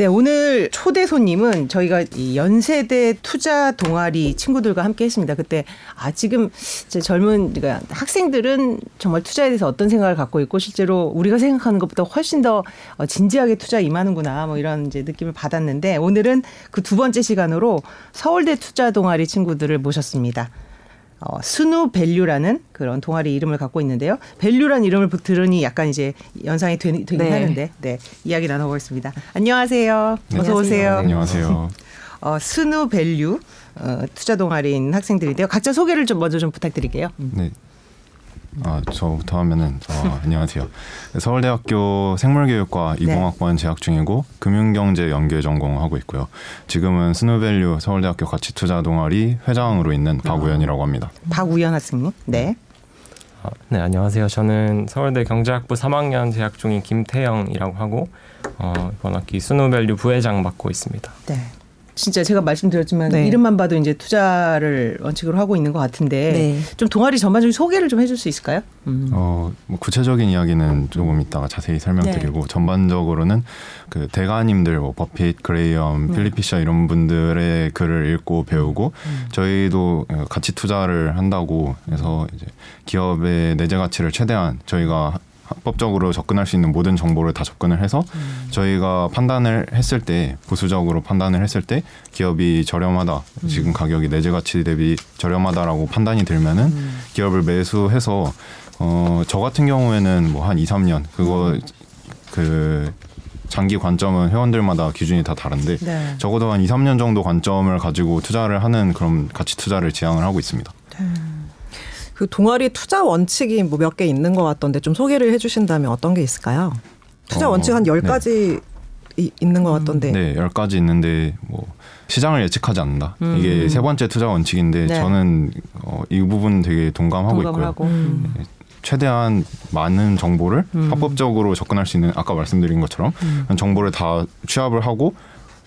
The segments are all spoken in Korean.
네, 오늘 초대 손님은 저희가 이 연세대 투자 동아리 친구들과 함께 했습니다. 그때 아 지금 젊은 그러니까 학생들은 정말 투자에 대해서 어떤 생각을 갖고 있고 실제로 우리가 생각하는 것보다 훨씬 더 어, 진지하게 투자 임하는구나 뭐 이런 이제 느낌을 받았는데 오늘은 그 두 번째 시간으로 서울대 투자 동아리 친구들을 모셨습니다. 어, SNU Value라는 그런 동아리 이름을 갖고 있는데요. value란 이름을 들으니 약간 이제 연상이 되, 되긴 네. 하는데, 네 이야기 나눠보겠습니다. 안녕하세요. 네. 어서 오세요. 안녕하세요. 어, SNU Value 어, 투자 동아리인 학생들인데요. 각자 소개를 좀 먼저 좀 부탁드릴게요. 네. 아, 저부터 하면은 저 안녕하세요. 서울대학교 생물교육과 네. 20학번 재학 중이고 금융경제 연계 전공하고 있고요. 지금은 SNU Value 서울대학교 가치투자 동아리 회장으로 있는 박우현이라고 합니다. 박우연 학생님. 네. 아, 네 안녕하세요. 저는 서울대 경제학부 3학년 재학 중인 김태영이라고 하고 어, 이번 학기 SNU Value 부회장 맡고 있습니다. 네. 진짜 제가 말씀드렸지만 네. 이름만 봐도 이제 투자를 원칙으로 하고 있는 것 같은데 네. 좀 동아리 전반적인 소개를 좀 해줄 수 있을까요? 음. 어, 뭐 구체적인 이야기는 조금 이따가 자세히 설명드리고 전반적으로는 그 대가님들 뭐 버핏, 그레이엄, 필립 피셔 이런 분들의 글을 읽고 배우고 저희도 가치 투자를 한다고 해서 이제 기업의 내재 가치를 최대한 저희가 합법적으로 접근할 수 있는 모든 정보를 다 접근을 해서 저희가 판단을 했을 때 보수적으로 판단을 했을 때 기업이 저렴하다. 지금 가격이 내재 가치 대비 저렴하다라고 판단이 들면은 기업을 매수해서 어 저 같은 경우에는 뭐 한 2, 3년 그거 그 장기 관점은 회원들마다 기준이 다 다른데 네. 적어도 한 2, 3년 정도 관점을 가지고 투자를 하는 그런 가치 투자를 지향을 하고 있습니다. 그 동아리 투자 원칙이 뭐 몇 개 있는 것 같던데 좀 소개를 해주신다면 어떤 게 있을까요? 투자 어, 원칙 한 네. 10가지 이, 있는 것 같던데. 네, 열 가지 있는데 뭐 시장을 예측하지 않는다. 이게 세 번째 투자 원칙인데 음. 네. 저는 어, 이 부분 되게 동감하고 공감을 있고요. 하고. 음. 최대한 많은 정보를 음. 합법적으로 접근할 수 있는 아까 말씀드린 것처럼 정보를 다 취합을 하고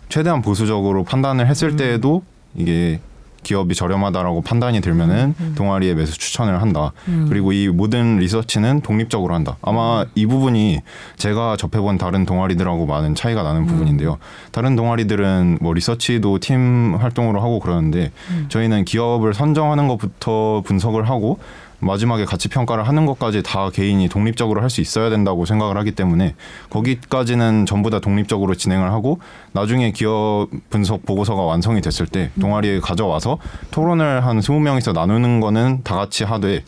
최대한 보수적으로 판단을 했을 음. 때에도 이게 기업이 저렴하다라고 판단이 들면은 음. 동아리에 매수 추천을 한다. 그리고 이 모든 리서치는 독립적으로 한다. 아마 이 부분이 제가 접해본 다른 동아리들하고 많은 차이가 나는 부분인데요. 다른 동아리들은 뭐 리서치도 팀 활동으로 하고 그러는데 저희는 기업을 선정하는 것부터 분석을 하고 마지막에 가치 평가를 하는 것까지 다 개인이 독립적으로 할 수 있어야 된다고 생각을 하기 때문에 거기까지는 전부 다 독립적으로 진행을 하고 나중에 기업 분석 보고서가 완성이 됐을 때 동아리에 가져와서 토론을 한 20명이서 나누는 거는 다 같이 하되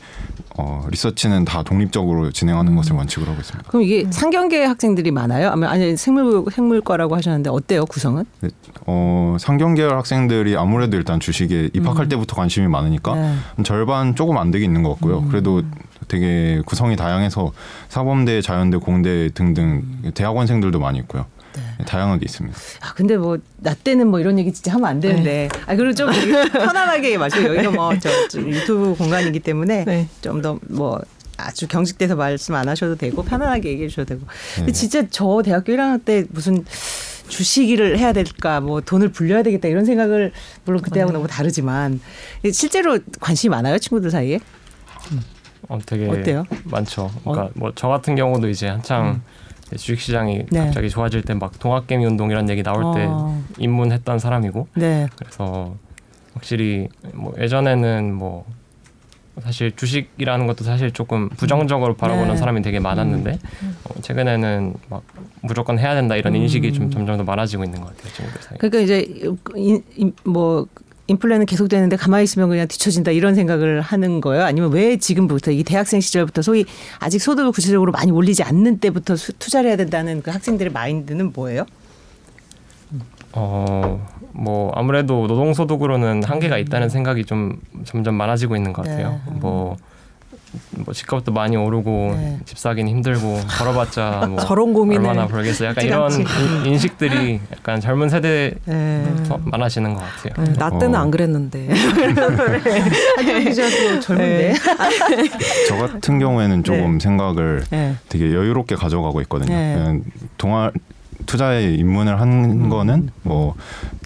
어, 리서치는 다 독립적으로 진행하는 것을 원칙으로 하고 있습니다. 그럼 이게 상경계 학생들이 많아요? 아니, 아니 생물 생물과라고 하셨는데 어때요 구성은? 네, 어, 상경계열 학생들이 아무래도 일단 주식에 입학할 때부터 관심이 많으니까 네. 절반 조금 안 되게 있는 것 같고요. 그래도 되게 구성이 다양해서 사범대, 자연대, 공대 등등 대학원생들도 많이 있고요. 다양하게 있습니다. 아 근데 뭐 나 때는 뭐 이런 얘기 진짜 하면 안 되는데. 아 그리고 좀 편안하게 마시고 여기가 뭐저 유튜브 공간이기 때문에 네. 좀더 뭐 아주 경직돼서 말씀 안 하셔도 되고 편안하게 얘기해 주셔도 되고. 근데 네. 진짜 저 대학교 1학년 때 무슨 주식을 해야 될까 뭐 돈을 불려야 되겠다 이런 생각을 물론 그때하고 너무 다르지만 실제로 관심이 많아요 친구들 사이에? 어, 되게 어때요? 많죠. 그러니까 뭐저 같은 경우도 이제 한창 이제 주식 시장이 음. 네. 갑자기 좋아질 때 막 동학개미 운동이라는 얘기 나올 때 어. 입문했던 사람이고 네 그래서 확실히 뭐 예전에는 뭐 사실 주식이라는 것도 사실 조금 부정적으로 바라보는 네. 사람이 되게 많았는데 어, 최근에는 막 무조건 해야 된다 이런 인식이 좀 점점 더 많아지고 있는 것 같아요 친구들 사이에. 그러니까 이제 뭐 인플레는 계속되는데 가만히 있으면 그냥 뒤처진다 이런 생각을 하는 거예요? 아니면 왜 지금부터 이 대학생 시절부터 소위 아직 소득을 구체적으로 많이 올리지 않는 때부터 수, 투자를 해야 된다는 그 학생들의 마인드는 뭐예요? 어, 뭐 아무래도 노동 소득으로는 한계가 있다는 생각이 좀 점점 많아지고 있는 것 같아요. 네. 뭐, 뭐 집값도 많이 오르고 네. 집 사기는 힘들고 벌어봤자 뭐 저런 고민을 얼마나 벌겠어. 약간 이런. 인- 인식들이 약간 젊은 세대에 네. 더 많아지는 것 같아요. 네, 나 때는 어. 안 그랬는데. 한정 기자도 젊은데. 저 같은 경우에는 조금 생각을 네. 되게 여유롭게 가져가고 있거든요. 네. 동아 투자에 입문을 한 거는 뭐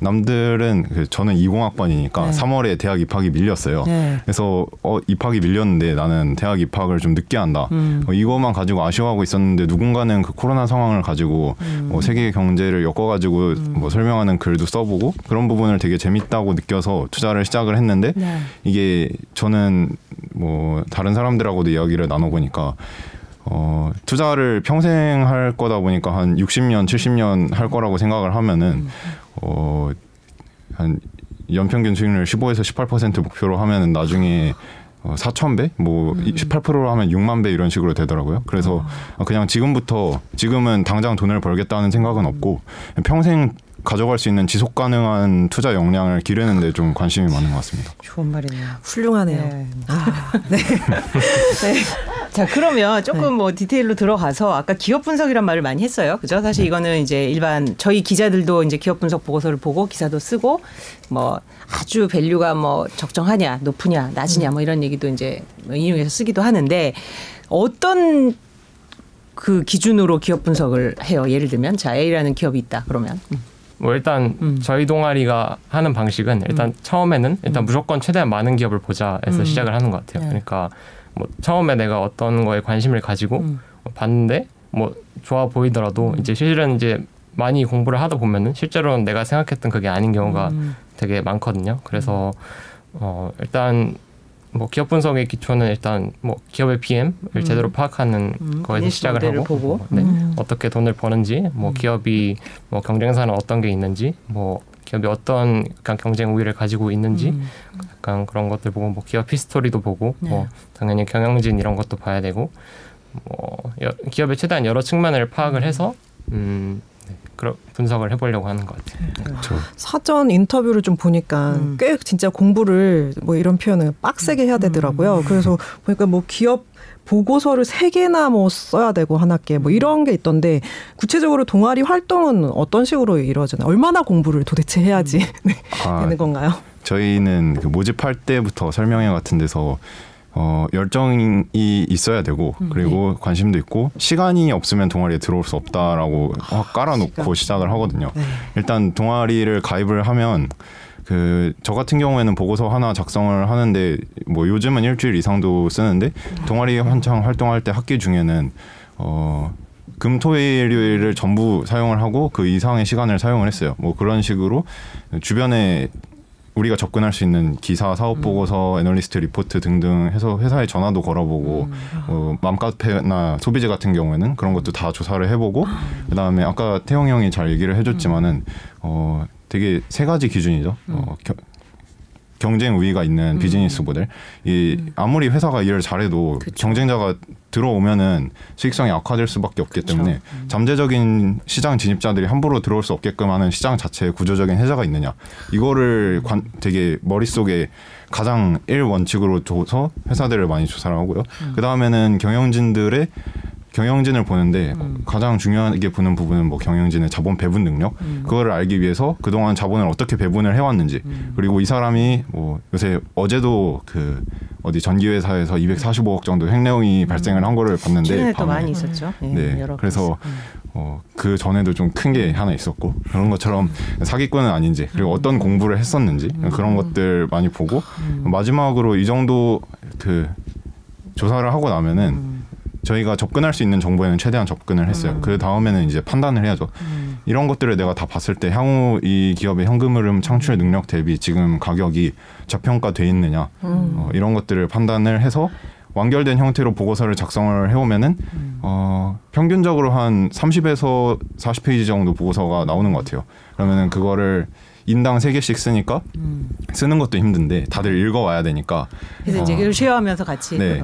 남들은 그 저는 20학번이니까 네. 3월에 대학 입학이 밀렸어요. 네. 그래서 어 입학이 밀렸는데 나는 대학 입학을 좀 늦게 한다. 음. 어, 이거만 가지고 아쉬워하고 있었는데 누군가는 그 코로나 상황을 가지고 음. 뭐 세계 경제를 엮어 가지고 뭐 설명하는 글도 써보고 그런 부분을 되게 재밌다고 느껴서 투자를 시작을 했는데 네. 이게 저는 뭐 다른 사람들하고도 이야기를 나눠 보니까 어 투자를 평생 할 거다 보니까 한 60년, 70년 할 거라고 생각을 하면은 어 한 연평균 수익률 15에서 18% 목표로 하면은 나중에 어, 4천 배, 뭐 18%로 하면 6만 배 이런 식으로 되더라고요. 그래서 어, 그냥 지금부터 지금은 당장 돈을 벌겠다는 생각은 없고 평생 가져갈 수 있는 지속 가능한 투자 역량을 기르는데 좀 관심이 많은 것 같습니다. 좋은 말이네요. 훌륭하네요. 네. 아, 네. 네. 자 그러면 조금 네. 뭐 디테일로 들어가서 아까 기업 분석이란 말을 많이 했어요. 그죠? 사실 이거는 이제 일반 저희 기자들도 이제 기업 분석 보고서를 보고 기사도 쓰고 뭐 아주 value가 뭐 적정하냐, 높으냐, 낮으냐 뭐 이런 얘기도 이제 뭐 인용해서 쓰기도 하는데 어떤 그 기준으로 기업 분석을 해요. 예를 들면 자 A라는 기업이 있다. 그러면 음. 뭐 일단 음. 저희 동아리가 하는 방식은 일단 처음에는 일단 무조건 최대한 많은 기업을 보자 해서 음. 시작을 하는 것 같아요. 네. 그러니까 뭐 처음에 내가 어떤 거에 관심을 가지고 음. 봤는데 뭐 좋아 보이더라도 이제 실은 이제 많이 공부를 하다 보면은 실제로는 내가 생각했던 그게 아닌 경우가 음. 되게 많거든요. 그래서 어 일단 뭐 기업 분석의 기초는 일단 뭐 기업의 BM을 음. 제대로 파악하는 음, 거에서 시작을 하고 보고. 뭐, 네. 음. 어떻게 돈을 버는지 뭐 기업이 뭐 경쟁사는 어떤 게 있는지 뭐 기업이 어떤 약간 경쟁 우위를 가지고 있는지 음. 약간 그런 것들 보고 뭐 기업 히스토리도 보고 네. 뭐 당연히 경영진 이런 것도 봐야 되고 뭐 여- 기업의 최대한 여러 측면을 파악을 해서 음 네, 그런 분석을 해보려고 하는 것 같아요. 그렇죠. 사전 인터뷰를 좀 보니까 음. 꽤 진짜 공부를 뭐 이런 표현을 빡세게 해야 되더라고요. 그래서 보니까 뭐 기업 보고서를 세 개나 뭐 써야 되고 한 학기에 뭐 이런 게 있던데 구체적으로 동아리 활동은 어떤 식으로 이루어지나요? 얼마나 공부를 도대체 해야지 네, 아, 되는 건가요? 저희는 그 모집할 때부터 설명회 같은 데서 어, 열정이 있어야 되고 그리고 관심도 있고 시간이 없으면 동아리에 들어올 수 없다라고 확 깔아놓고 시작을 하거든요. 네. 일단 동아리를 가입을 하면 그 저 같은 경우에는 보고서 하나 작성을 하는데 뭐 요즘은 일주일 이상도 쓰는데 동아리 한창 활동할 때 학기 중에는 어 금토일요일을 전부 사용을 하고 그 이상의 시간을 사용을 했어요. 뭐 그런 식으로 주변에 우리가 접근할 수 있는 기사, 사업 보고서, 애널리스트 리포트 등등 해서 회사에 전화도 걸어보고 어, 맘카페나 소비재 같은 경우에는 그런 것도 다 조사를 해보고 그다음에 아까 태영 형이 잘 얘기를 해줬지만은 어 되게 세 가지 기준이죠. 어, 겨- 경쟁 우위가 있는 비즈니스 모델. 이 아무리 회사가 일을 잘해도 그쵸. 경쟁자가 들어오면은 수익성이 악화될 수밖에 없기 그쵸. 때문에 잠재적인 시장 진입자들이 함부로 들어올 수 없게끔 하는 시장 자체에 구조적인 해자가 있느냐. 이거를 관, 되게 머릿속에 가장 일 원칙으로 둬서 회사들을 많이 조사를 하고요. 그 다음에는 경영진들의 경영진을 보는데 가장 중요하게 보는 부분은 뭐 경영진의 자본 배분 능력? 그거를 알기 위해서 그동안 자본을 어떻게 배분을 해왔는지. 그리고 이 사람이 뭐 요새 어제도 그 어디 전기회사에서 245억 정도 횡령이 발생을 한 거를 봤는데 밤에. 많이 있었죠. 예, 네, 여러 그래서. 음. 어, 그 전에도 좀 큰 게 하나 있었고 그런 것처럼 사기꾼은 아닌지 그리고 어떤 공부를 했었는지 그런 것들 많이 보고 마지막으로 이 정도 그 조사를 하고 나면은 저희가 접근할 수 있는 정보에는 최대한 접근을 했어요. 그 다음에는 이제 판단을 해야죠. 이런 것들을 내가 다 봤을 때 향후 이 기업의 현금 흐름 창출 능력 대비 지금 가격이 저평가돼 있느냐 어, 이런 것들을 판단을 해서 완결된 형태로 보고서를 작성을 해오면은 어, 평균적으로 한 30에서 40페이지 정도 보고서가 나오는 것 같아요. 그러면은 그거를 인당 세 개씩 쓰니까 쓰는 것도 힘든데 다들 읽어 와야 되니까 그래서 이제 어, 이걸 쉐어하면서 같이 네.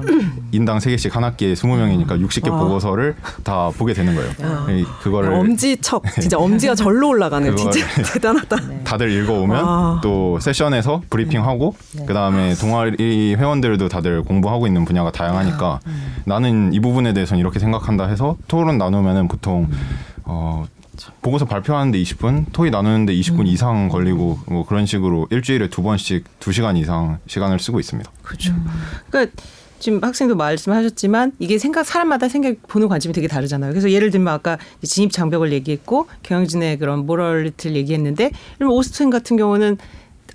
인당 세 개씩 한 학기에 20명이니까 60개 와. 보고서를 다 보게 되는 거예요. 이- 그거를 엄지척 진짜 엄지가 절로. 그거를- 진짜 대단하다. 네. 다들 읽어 오면 아. 또 세션에서 브리핑하고 네. 그다음에 동아리 회원들도 다들 공부하고 있는 분야가 다양하니까 나는 이 부분에 대해서는 이렇게 생각한다 해서 토론 나누면은 보통 어 보고서 발표하는데 20분, 토의 나누는데 20분 이상 걸리고 뭐 그런 식으로 일주일에 두 번씩 두 시간 이상 시간을 쓰고 있습니다. 그렇죠. 그러니까 지금 학생도 말씀하셨지만 이게 생각 사람마다 생각 보는 관점이 되게 다르잖아요. 그래서 예를 들면 아까 진입 장벽을 얘기했고 경영진의 그런 morality를 얘기했는데 오스템 같은 경우는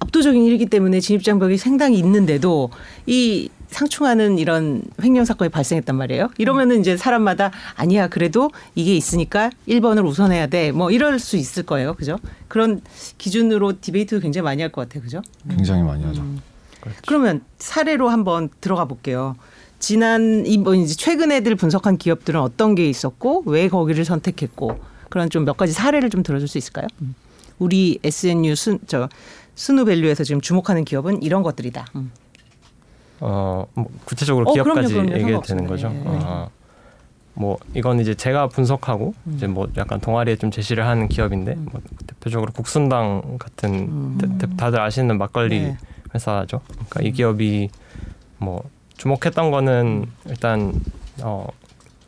압도적인 1위이기 때문에 진입 장벽이 상당히 있는데도 이 상충하는 이런 횡령 사건이 발생했단 말이에요. 이러면은 이제 사람마다 아니야 그래도 이게 있으니까 1번을 우선해야 돼. 뭐 이럴 수 있을 거예요. 그죠? 그런 기준으로 debate 굉장히 많이 할 것 같아요. 그죠? 굉장히 많이 하죠. 그렇죠. 그러면 사례로 한번 들어가 볼게요. 지난 이뭐 이제 최근에들 분석한 기업들은 어떤 게 있었고 왜 거기를 선택했고 그런 좀 몇 가지 사례를 좀 들어줄 수 있을까요? 음. 우리 SNU 순저 스누밸류에서 지금 주목하는 기업은 이런 것들이다. 음. 어, 뭐 구체적으로 어, 기업까지 그럼요, 그럼요. 얘기해도 되는. 거죠. 예, 예. 아, 뭐 이건 이제 제가 분석하고 음. 이제 뭐 약간 동아리에 좀 제시를 하는 기업인데 뭐 대표적으로 국순당 같은 대- 대- 다들 아시는 막걸리 음. 네. 회사죠. 그러니까 이 기업이 뭐 주목했던 거는 일단 어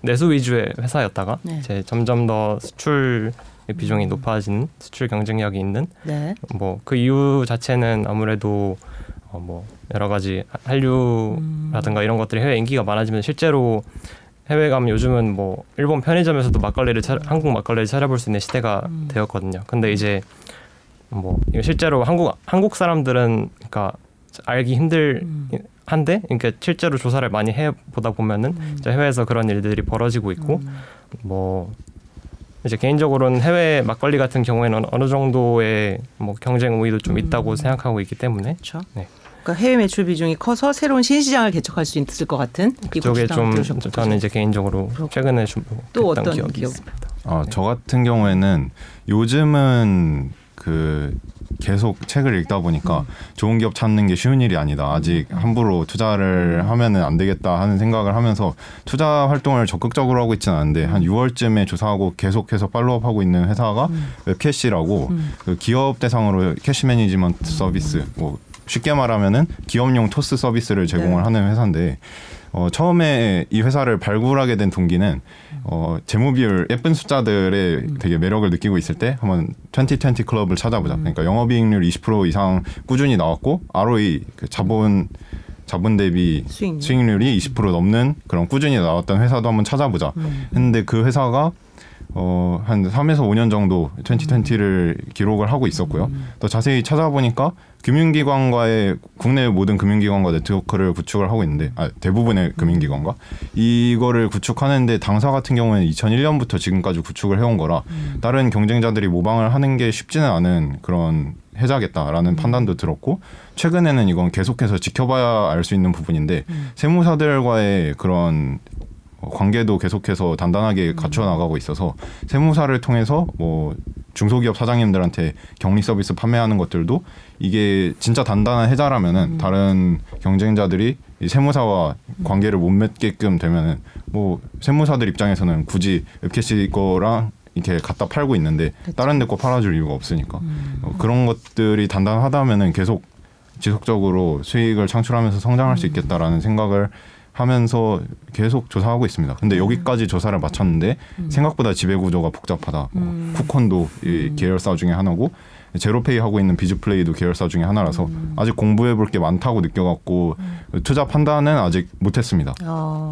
내수 위주의 회사였다가 네. 이제 점점 더 수출 비중이 높아지는 수출 경쟁력이 있는 네. 뭐그 이유 자체는 아무래도 어 뭐 여러 가지 한류라든가 이런 것들이 해외 인기가 많아지면 실제로 해외 가면 요즘은 뭐 일본 편의점에서도 막걸리를 차, 한국 막걸리를 찾아볼 수 있는 시대가 되었거든요. 근데 이제 뭐 실제로 한국 한국 사람들은 그러니까 알기 힘들 한데 그러니까 실제로 조사를 많이 해 보다 보면은 이제 해외에서 그런 일들이 벌어지고 있고 뭐 이제 개인적으로는 해외 막걸리 같은 경우에는 어느 정도의 뭐 경쟁 우위도 좀 있다고 생각하고 있기 때문에 그렇죠. 네. 그러니까 해외 매출 비중이 커서 새로운 신시장을 개척할 수 있을 것 같은 이 그쪽에 좀 들으셨고. 저는 이제 개인적으로 최근에 또 주목했던 어떤 기억이 기업? 있습니다. 아, 저 같은 경우에는 요즘은 그 계속 책을 읽다 보니까 좋은 기업 찾는 게 쉬운 일이 아니다. 아직 함부로 투자를 하면은 안 되겠다 하는 생각을 하면서 투자 활동을 적극적으로 하고 있지는 않은데 한 6월쯤에 조사하고 계속해서 follow up하고 있는 회사가 웹캐시라고 그 기업 대상으로 cash management service 뭐 쉽게 말하면은 기업용 토스 서비스를 제공을 네. 하는 회사인데 어, 처음에 이 회사를 발굴하게 된 동기는 어, 재무 비율 예쁜 숫자들의 되게 매력을 느끼고 있을 때 한번 2020 클럽을 찾아보자. 그러니까 영업이익률 20% 이상 꾸준히 나왔고 ROE 그 자본 자본 대비 수익률. 수익률이 20% 넘는 그런 꾸준히 나왔던 회사도 한번 찾아보자. 했는데 그 회사가 어, 한 3에서 5년 정도 2020를 기록을 하고 있었고요. 또 자세히 찾아보니까 금융기관과의 국내 모든 금융기관과 네트워크를 구축을 하고 있는데 아, 대부분의 금융기관과? 이거를 구축하는데 당사 같은 경우는 2001년부터 지금까지 구축을 해온 거라 다른 경쟁자들이 모방을 하는 게 쉽지는 않은 그런 해자겠다라는 판단도 들었고 최근에는 이건 계속해서 지켜봐야 알 수 있는 부분인데 세무사들과의 그런 어, 관계도 계속해서 단단하게 갖춰 나가고 있어서 세무사를 통해서 뭐 중소기업 사장님들한테 격리 서비스 판매하는 것들도 이게 진짜 단단한 해자라면은 다른 경쟁자들이 이 세무사와 관계를 못 맺게끔 되면은 뭐 세무사들 입장에서는 굳이 웹캐시 거랑 이렇게 갖다 팔고 있는데 다른 데 거 팔아줄 이유가 없으니까. 어, 그런 것들이 단단하다면은 계속 지속적으로 수익을 창출하면서 성장할 수 있겠다라는 생각을 하면서 계속 조사하고 있습니다. 근데 여기까지 조사를 마쳤는데 생각보다 지배 구조가 복잡하다. 뭐 쿠콘도 이 계열사 중에 하나고 제로페이 하고 있는 비즈플레이도 계열사 중에 하나라서 아직 공부해 볼 게 많다고 느껴갖고 투자 판단은 아직 못했습니다. 어,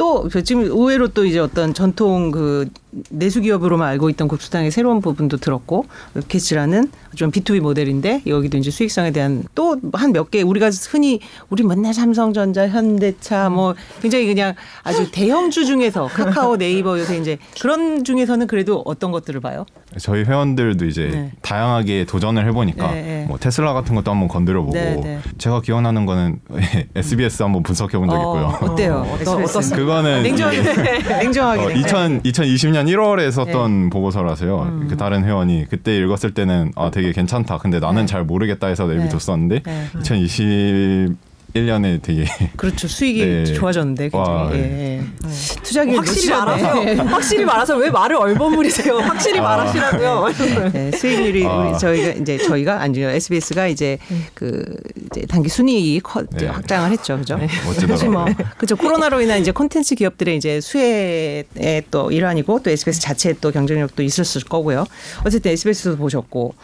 또 지금 의외로 또 이제 어떤 전통 그 내수 기업으로만 알고 있던 국수당의 새로운 부분도 들었고 웹캐치라는 좀 B2B 모델인데 여기도 이제 수익성에 대한 또 한 몇 개 우리가 흔히 우리 맨날 삼성전자, 현대차 뭐 굉장히 그냥 아주 대형주 중에서 카카오, 네이버 요새 이제 그런 중에서는 그래도 어떤 것들을 봐요? 저희 회원들도 이제 네. 다양하게 도전을 해보니까 네, 네. 뭐 테슬라 같은 것도 한번 건드려보고 네, 네. 제가 기억나는 거는 SBS 한번 분석해본 적 어, 있고요. 어, 어때요? 어떻습니까? 그거는 냉정하게 냉정하게 어, 2020년 1월에 썼던 보고서라서요. 음. 그 다른 회원이 그때 읽었을 때는 아 되게 괜찮다. 근데 나는 잘 모르겠다 해서 내비뒀었는데 2020 1년에 되게 그렇죠 수익이 네. 좋아졌는데 굉장히 네. 예. 어. 투자기 확실히 말아서 네. 확실히 말아서 왜 말을 얼버무리세요 확실히 아. 말하시라고요 네, 수익률이 아. 저희가 이제 저희가 아니요 SBS가 이제 그 이제 단기 순이익이 네. 확장을 했죠 그죠 네, 사실 뭐 그죠 코로나로 인한 이제 콘텐츠 기업들의 이제 수혜의 또 일환이고 또 SBS 자체의 또 경쟁력도 있었을 거고요 어쨌든 SBS도 보셨고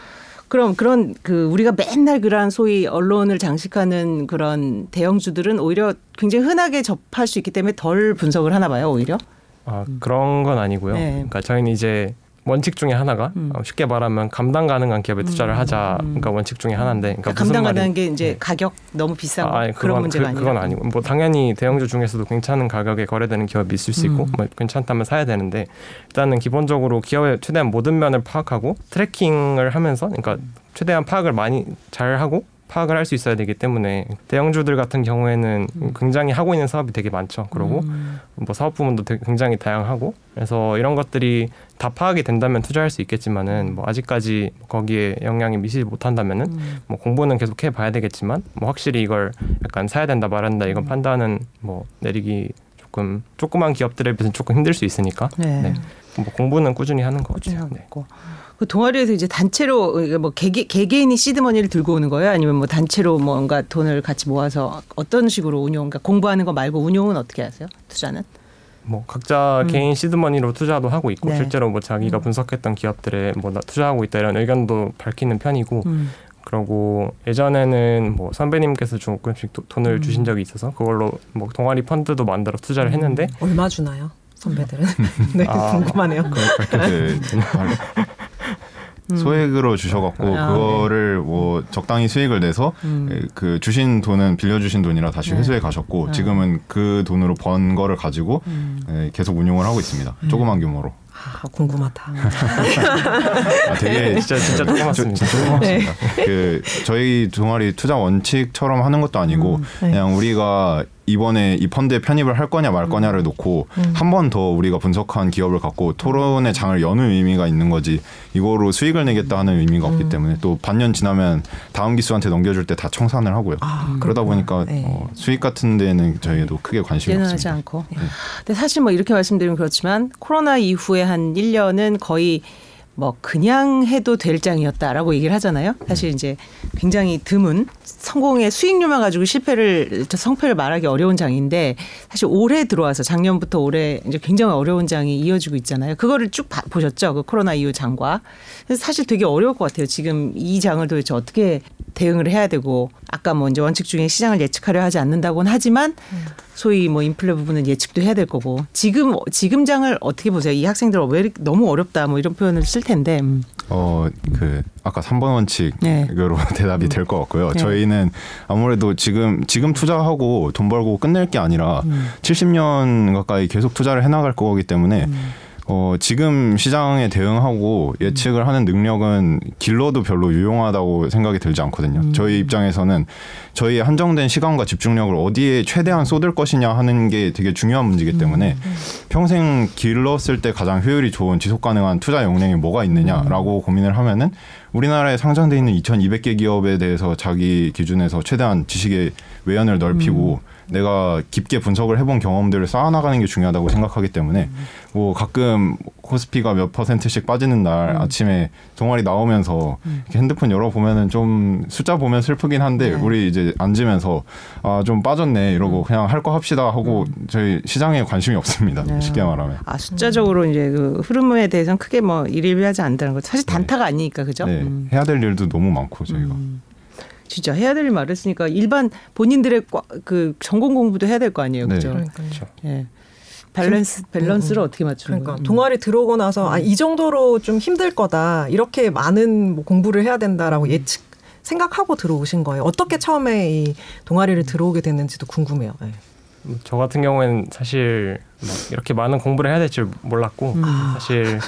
그럼 그런 그 우리가 맨날 그런 소위 언론을 장식하는 그런 대형주들은 오히려 굉장히 흔하게 접할 수 있기 때문에 덜 분석을 하나 봐요, 오히려. 아 그런 건 아니고요. 네. 그러니까 저희는 이제 원칙 중에 하나가 음. 어, 쉽게 말하면 감당 가능한 기업에 투자를 음. 하자. 음. 그러니까 원칙 중에 하나인데, 그러니까 감당 가능한 게 이제 네. 가격 너무 비싼 아, 아니, 그런 문제가 그, 아니라. 그건 아니고 뭐 당연히 대형주 중에서도 괜찮은 가격에 거래되는 기업이 있을 수 있고 음. 뭐 괜찮다면 사야 되는데 일단은 기본적으로 기업의 최대한 모든 면을 파악하고 트래킹을 하면서 그러니까 최대한 파악을 많이 잘 하고 파악을 할 수 있어야 되기 때문에 대형주들 같은 경우에는 굉장히 하고 있는 사업이 되게 많죠. 그리고 음. 뭐 사업 부문도 굉장히 다양하고 그래서 이런 것들이 다 파악이 된다면 투자할 수 있겠지만은 뭐 아직까지 거기에 영향이 미치지 못한다면은 음. 뭐 공부는 계속 해봐야 되겠지만 뭐 확실히 이걸 약간 사야 된다 된다 이건 판단은 뭐 내리기 조금 조그만 기업들에 비해서 조금 힘들 수 있으니까 네. 네. 뭐 공부는 꾸준히 하는 것 꾸준히 같아요. 네. 그 동아리에서 이제 단체로 뭐 개개, 개개인이 시드머니를 들고 오는 거예요? 아니면 뭐 단체로 뭔가 돈을 같이 모아서 어떤 식으로 운용, 그러니까 공부하는 거 말고 운용은 어떻게 하세요? 투자는? 뭐 각자 음. 개인 시드머니로 투자도 하고 있고 네. 실제로 뭐 자기가 음. 분석했던 기업들에 뭐 나 투자하고 있다 이런 의견도 밝히는 편이고 음. 그러고 예전에는 뭐 선배님께서 조금씩 도- 돈을 음. 주신 적이 있어서 그걸로 뭐 동아리 펀드도 만들어 투자를 했는데 얼마 주나요? 선배들은? 네, 아. 궁금하네요. 네, 음. 소액으로 주셔갖고 아, 그거를 뭐 적당히 수익을 내서 음. 에, 그 주신 돈은 빌려주신 돈이라 다시 네. 회수해 가셨고 아. 지금은 그 돈으로 번 거를 가지고 음. 에, 계속 운용을 하고 있습니다. 조그만 규모로. 아, 궁금하다. 아, 되게 진짜 진짜 저- 조그맣습니다. 진짜 조그맣습니다. 그 저희 동아리 투자 원칙처럼 하는 것도 아니고 음, 네. 그냥 우리가 이번에 이 펀드에 편입을 할 거냐 말 거냐를 놓고 음. 한번 더 우리가 분석한 기업을 갖고 토론의 장을 여는 의미가 있는 거지 이거로 수익을 내겠다 하는 의미가 음. 없기 때문에 또 반년 지나면 다음 기수한테 넘겨줄 때 다 청산을 하고요. 아, 그러다 그렇구나. 보니까 네. 어, 수익 같은 데는 저희도 크게 관심이 없습니다. 않고. 근데 사실 뭐 이렇게 말씀드리면 그렇지만 코로나 이후에 한 1년은 거의 뭐 그냥 해도 될 장이었다라고 얘기를 하잖아요. 사실 이제 굉장히 드문 성공의 수익률만 가지고 실패를 성패를 말하기 어려운 장인데 사실 올해 들어와서 작년부터 올해 이제 굉장히 어려운 장이 이어지고 있잖아요. 그거를 쭉 봐- 보셨죠? 그 코로나 이후 장과. 사실 되게 어려울 것 같아요. 지금 이 장을 도대체 어떻게 대응을 해야 되고 아까 뭐 이제 원칙 중에 시장을 예측하려 하지 않는다고는 하지만 소위 뭐 인플레 부분은 예측도 해야 될 거고 지금 지금 장을 어떻게 보세요? 이 학생들 왜 너무 어렵다 뭐 이런 표현을 쓸 텐데 음. 어, 그 아까 3번 원칙으로 네. 대답이 될것 같고요. 네. 저희는 아무래도 지금 지금 투자하고 돈 벌고 끝낼 게 아니라 음. 70년 가까이 계속 투자를 해 나갈 거기 때문에 음. 어, 지금 시장에 대응하고 예측을 하는 능력은 길러도 별로 유용하다고 생각이 들지 않거든요. 음. 저희 입장에서는 저희의 한정된 시간과 집중력을 어디에 최대한 쏟을 것이냐 하는 게 되게 중요한 문제이기 때문에 음. 평생 길렀을 때 가장 효율이 좋은 지속 가능한 투자 역량이 뭐가 있느냐라고 고민을 하면은 우리나라에 상장돼 있는 2,200개 기업에 대해서 자기 기준에서 최대한 지식의 외연을 넓히고 내가 깊게 분석을 해본 경험들을 쌓아나가는 게 중요하다고 생각하기 때문에 뭐 가끔 코스피가 몇 퍼센트씩 빠지는 날 아침에 동아리 나오면서 이렇게 핸드폰 열어 보면은 좀 숫자 보면 슬프긴 한데 네. 우리 이제 앉으면서 아 좀 빠졌네 이러고 그냥 할 거 합시다 하고 저희 시장에 관심이 없습니다 네. 쉽게 말하면 아 숫자적으로 이제 그 흐름에 대해서는 크게 뭐 일일비하지 않다는 거 사실 단타가 아니니까 그죠? 네, 음. 해야 될 일도 너무 많고 저희가 음. 진짜 해야 될일 말했으니까 일반 본인들의 과- 그 전공 공부도 해야 될 거 아니에요, 네. 그죠? 그러니까요. 예. 밸런스 밸런스를 어떻게 맞추는 그러니까? 동아리 들어오고 나서 아, 이 정도로 좀 힘들 거다. 이렇게 많은 뭐 공부를 해야 된다라고 예측 생각하고 들어오신 거예요. 어떻게 처음에 이 동아리를 들어오게 됐는지도 궁금해요. 네. 뭐저 같은 경우에는 사실 막 이렇게 많은 공부를 해야 될 줄 몰랐고 음. 사실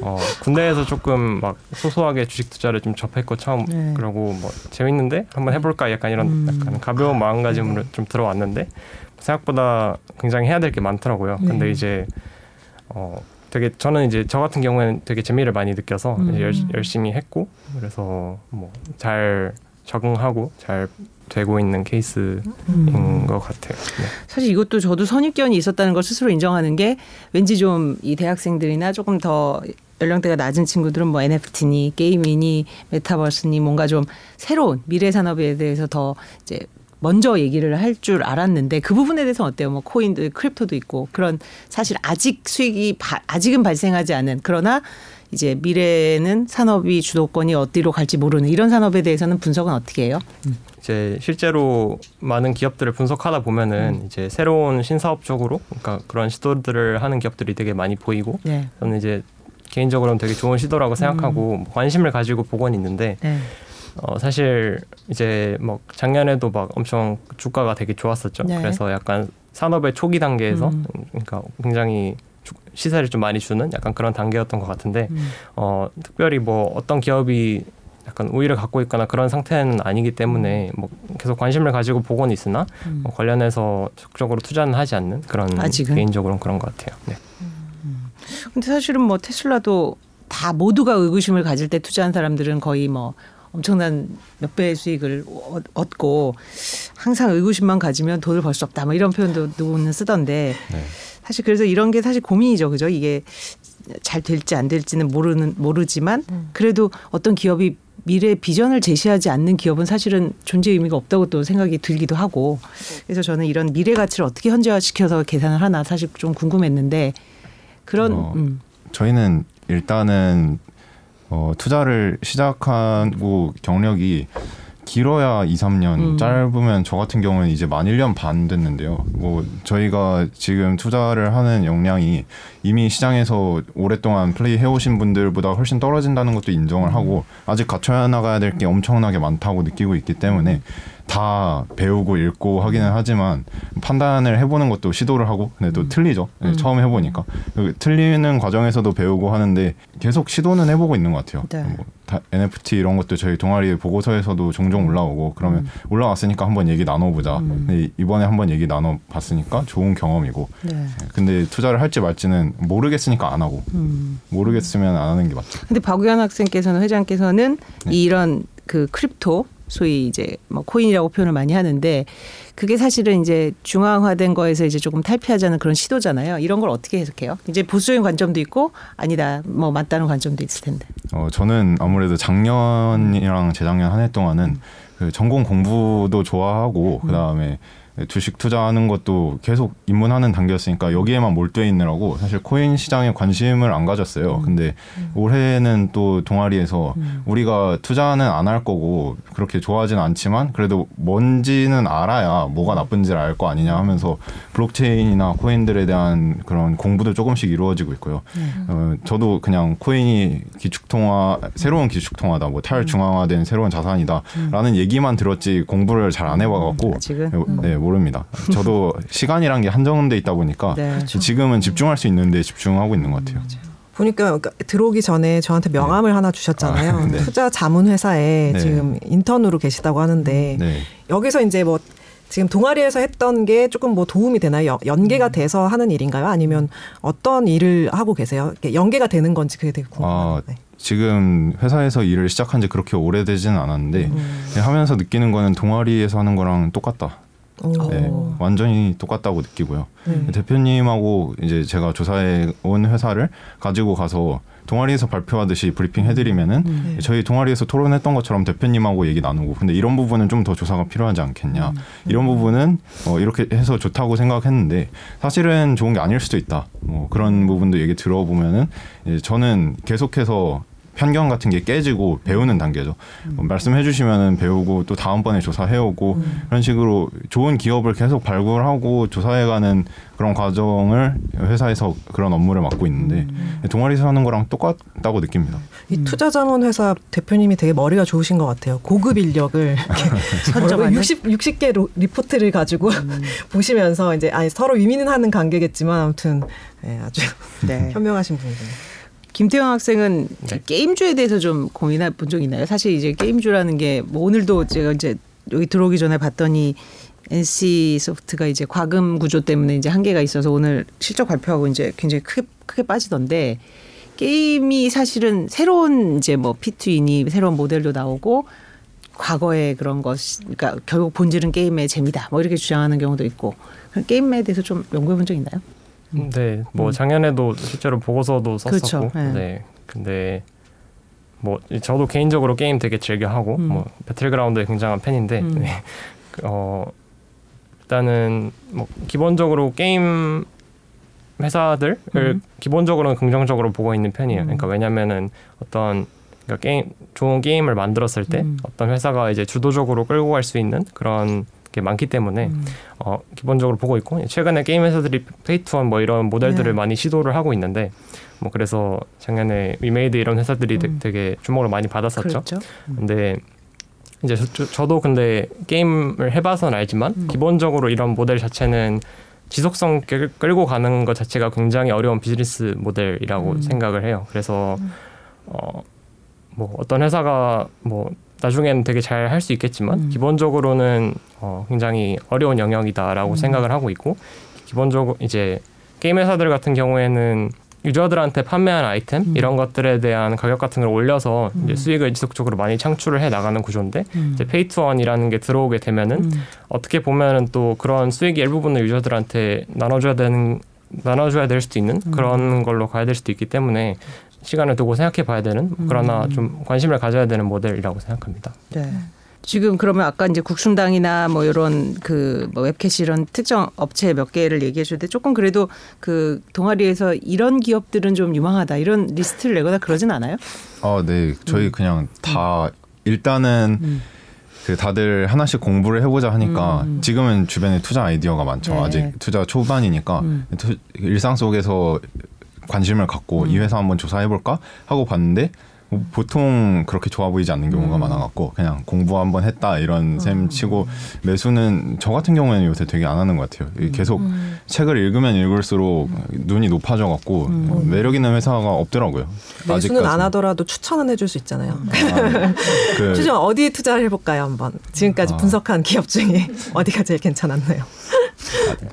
어, 군대에서 조금 막 소소하게 주식 투자를 좀 접했고 처음 네. 그러고 뭐 재밌는데 한번 해볼까 약간 이런 음. 약간 가벼운 마음가짐으로 좀 들어왔는데 생각보다 굉장히 해야 될 게 많더라고요. 네. 근데 이제 어 되게 저는 이제 저 같은 경우에는 되게 재미를 많이 느껴서 음. 열, 열심히 했고 그래서 뭐 잘 적응하고 잘 되고 있는 케이스인 음. 것 같아요. 네. 사실 이것도 저도 선입견이 있었다는 걸 스스로 인정하는 게 왠지 좀 이 대학생들이나 조금 더 연령대가 낮은 친구들은 뭐 NFT니 게임이니 메타버스니 뭔가 좀 새로운 미래 산업에 대해서 더 이제 먼저 얘기를 할 줄 알았는데 그 부분에 대해서 어때요? 뭐 코인도 크립토도 있고 그런 사실 아직 수익이 바- 아직은 발생하지 않은 그러나 이제 미래에는 산업이 주도권이 어디로 갈지 모르는 이런 산업에 대해서는 분석은 어떻게 해요? 이제 실제로 많은 기업들을 분석하다 보면은 이제 새로운 신사업 쪽으로 그러니까 그런 시도들을 하는 기업들이 되게 많이 보이고 네. 저는 이제 개인적으로는 되게 좋은 시도라고 생각하고 관심을 가지고 보고는 있는데 네. 어 사실 이제 뭐 작년에도 막 엄청 주가가 되게 좋았었죠. 네. 그래서 약간 산업의 초기 단계에서 음. 그러니까 굉장히 주- 시세를 좀 많이 주는 약간 그런 단계였던 것 같은데 음. 어 특별히 뭐 어떤 기업이 약간 우위를 갖고 있거나 그런 상태는 아니기 때문에 뭐 계속 관심을 가지고 보고는 있으나 음. 뭐 관련해서 적극적으로 투자는 하지 않는 그런 아직은? 개인적으로는 그런 것 같아요. 네. 근데 사실은 뭐 테슬라도 다 모두가 의구심을 가질 때 투자한 사람들은 거의 뭐 엄청난 몇 배의 수익을 얻- 얻고 항상 의구심만 가지면 돈을 벌 수 없다 뭐 이런 표현도 누구는 쓰던데 네. 사실 그래서 이런 게 사실 고민이죠 그죠 이게 잘 될지 안 될지는 모르는 모르지만 그래도 어떤 기업이 미래 비전을 제시하지 않는 기업은 사실은 존재 의미가 없다고 또 생각이 들기도 하고 그래서 저는 이런 미래 가치를 어떻게 현재화시켜서 계산을 하나 사실 좀 궁금했는데 그런 어, 음. 저희는 일단은 어, 투자를 시작하고 경력이 길어야 2, 3년, 음. 짧으면 저 같은 경우는 이제 만 1년 반 됐는데요. 뭐 저희가 지금 투자를 하는 역량이 이미 시장에서 오랫동안 플레이 해오신 분들보다 훨씬 떨어진다는 것도 인정을 하고 아직 갖춰야 나가야 될 게 엄청나게 많다고 느끼고 있기 때문에 다 배우고 읽고 하기는 하지만 판단을 해보는 것도 시도를 하고 근데 또 틀리죠. 네, 처음 해보니까 그 틀리는 과정에서도 배우고 하는데 계속 시도는 해보고 있는 것 같아요. 네. 뭐다 NFT 이런 것도 저희 동아리 보고서에서도 종종 올라오고 그러면 올라왔으니까 한번 얘기 나눠보자. 근데 이번에 한번 얘기 나눠봤으니까 좋은 경험이고. 네. 근데 투자를 할지 말지는 모르겠으니까 안 하고 음. 모르겠으면 안 하는 게 맞죠. 근데 박우현 학생께서는 회장께서는 네. 이런 그 crypto 소위 이제 뭐 코인이라고 표현을 많이 하는데 그게 사실은 이제 중앙화된 거에서 이제 조금 탈피하자는 그런 시도잖아요. 이런 걸 어떻게 해석해요? 이제 보수적인 관점도 있고 아니다 뭐 맞다는 관점도 있을 텐데. 어, 저는 아무래도 작년이랑 재작년 한 해 동안은 그 전공 공부도 좋아하고 그 다음에 주식 투자하는 것도 계속 입문하는 단계였으니까 여기에만 몰두해 있느라고 사실 코인 시장에 관심을 안 가졌어요. 근데 올해는 또 동아리에서 우리가 투자는 안 할 거고 그렇게 좋아하진 않지만 그래도 뭔지는 알아야 뭐가 나쁜지를 알 거 아니냐 하면서 블록체인이나 코인들에 대한 그런 공부도 조금씩 이루어지고 있고요. 어, 저도 그냥 코인이 기축통화 새로운 기축통화다, 뭐 탈중앙화된 새로운 자산이다라는 얘기만 들었지 공부를 잘 안 해봐갖고? 네 모릅니다. 저도 시간이란 게 한정돼 있다 보니까 네. 지금은 집중할 수 있는데 집중하고 있는 것 같아요. 보니까 그러니까 들어오기 전에 저한테 명함을 하나 주셨잖아요. 아, 네. 투자 자문 회사에 네. 지금 인턴으로 계시다고 하는데 네. 여기서 이제 뭐 지금 동아리에서 했던 게 조금 뭐 도움이 되나요? 연- 연계가 돼서 하는 일인가요? 아니면 어떤 일을 하고 계세요? 연계가 되는 건지 그게 되게 아, 궁금해요. 네. 지금 회사에서 일을 시작한 지 그렇게 오래되지는 않았는데 네, 하면서 느끼는 거는 동아리에서 하는 거랑 똑같다. 오. 네, 완전히 똑같다고 느끼고요. 네. 대표님하고 이제 제가 조사해 온 회사를 가지고 가서 동아리에서 발표하듯이 브리핑 해드리면은 네. 저희 동아리에서 토론했던 것처럼 대표님하고 얘기 나누고 근데 이런 부분은 좀 더 조사가 필요하지 않겠냐 이런 부분은 어, 이렇게 해서 좋다고 생각했는데 사실은 좋은 게 아닐 수도 있다 뭐 그런 부분도 얘기 들어보면은 저는 계속해서 편견 같은 게 깨지고 배우는 단계죠. 어, 말씀해 주시면은 배우고 또 다음번에 조사해 오고 이런 식으로 좋은 기업을 계속 발굴하고 조사해 가는 그런 과정을 회사에서 그런 업무를 맡고 있는데 동아리에서 하는 거랑 똑같다고 느낍니다. 이 투자 자문 회사 대표님이 되게 머리가 좋으신 것 같아요. 고급 인력을 이렇게 선정하는? 60 60개 로- 리포트를 가지고 보시면서 이제 아니 서로 위민은 하는 관계겠지만 아무튼 네, 아주 네. 현명하신 분이세요. 김태형 학생은 네. 게임주에 대해서 좀 고민해 본 적 있나요? 사실 이제 게임주라는 게 뭐 오늘도 제가 이제 여기 들어오기 전에 봤더니 NC 소프트가 이제 과금 구조 때문에 이제 한계가 있어서 오늘 실적 발표하고 이제 굉장히 크게 크게 빠지던데 게임이 사실은 새로운 이제 뭐 P2E니 새로운 모델도 나오고 과거의 그런 것, 그러니까 결국 본질은 게임의 재미다. 뭐 이렇게 주장하는 경우도 있고 게임에 대해서 좀 연구해 본 적 있나요? 네, 뭐 작년에도 실제로 보고서도 썼었고, 음. 그렇죠. 네. 네. 근데 뭐 저도 개인적으로 게임 되게 즐겨 하고, 음. 뭐 배틀그라운드의 굉장한 팬인데, 음. 네. 그, 어 일단은 뭐 기본적으로 게임을 회사들을 음. 기본적으로는 긍정적으로 보고 있는 편이에요. 음. 그러니까 왜냐면은 어떤 그러니까 게임 좋은 게임을 만들었을 때 음. 어떤 회사가 이제 주도적으로 끌고 갈 수 있는 그런 게 많기 때문에 음. 어, 기본적으로 보고 있고 최근에 게임 회사들이 play to earn 뭐 이런 모델들을 네. 많이 시도를 하고 있는데 뭐 그래서 작년에 위메이드 이런 회사들이 되- 음. 되게 주목을 많이 받았었죠. 그렇죠. 근데 이제 저, 도 근데 게임을 해봐서는 알지만 음. 기본적으로 이런 모델 자체는 지속성 끌- 끌고 가는 것 자체가 굉장히 어려운 비즈니스 모델이라고 음. 생각을 해요. 그래서 어, 뭐 어떤 회사가 뭐 나중에는 되게 잘 할 수 있겠지만 음. 기본적으로는 어, 굉장히 어려운 영역이다라고 음. 생각을 하고 있고 기본적으로 이제 게임 회사들 같은 경우에는 유저들한테 판매한 아이템 음. 이런 것들에 대한 가격 같은 걸 올려서 이제 음. 수익을 지속적으로 많이 창출을 해 나가는 구조인데 음. 이제 페이투원이라는 게 들어오게 되면은 음. 어떻게 보면은 또 그런 수익의 일부분을 유저들한테 나눠줘야 되는 나눠줘야 될 수도 있는 음. 그런 걸로 가야 될 수도 있기 때문에 시간을 두고 생각해 봐야 되는 그러나 음. 좀 관심을 가져야 되는 모델이라고 생각합니다. 네. 지금 그러면 아까 이제 국순당이나 뭐 이런 그뭐 웹캐시 이런 특정 업체 몇 개를 얘기해 주는데 조금 그래도 그 동아리에서 이런 기업들은 좀 유망하다 이런 리스트를 내거나 그러진 않아요? 아, 네. 저희 그냥 다 일단은 음. 그 다들 하나씩 공부를 해보자 하니까 음. 지금은 주변에 투자 아이디어가 많죠. 네. 아직 투자 초반이니까 음. 투- 일상 속에서 관심을 갖고 음. 이 회사 한번 조사해볼까 하고 봤는데 뭐 보통 그렇게 좋아 보이지 않는 경우가 음. 많아갖고 그냥 공부 한번 했다 이런 셈 음. 치고 매수는 저 같은 경우에는 요새 되게 안 하는 것 같아요. 음. 계속 책을 읽으면 읽을수록 눈이 높아져갖고 음. 매력 있는 회사가 없더라고요. 매수는 아직까지. 안 하더라도 추천은 해줄 수 있잖아요. 아, 그 추천 어디에 투자를 해볼까요 한번 지금까지 아. 분석한 기업 중에 어디가 제일 괜찮았나요?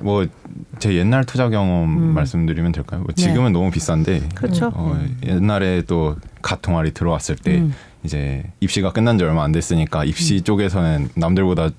뭐제 옛날 투자 경험 음. 말씀드리면 될까요? 뭐 지금은 너무 비싼데 그렇죠. 어, 옛날에 또 갓 동아리 들어왔을 때 음. 이제 입시가 끝난 지 얼마 안 됐으니까 입시 쪽에서는 남들보다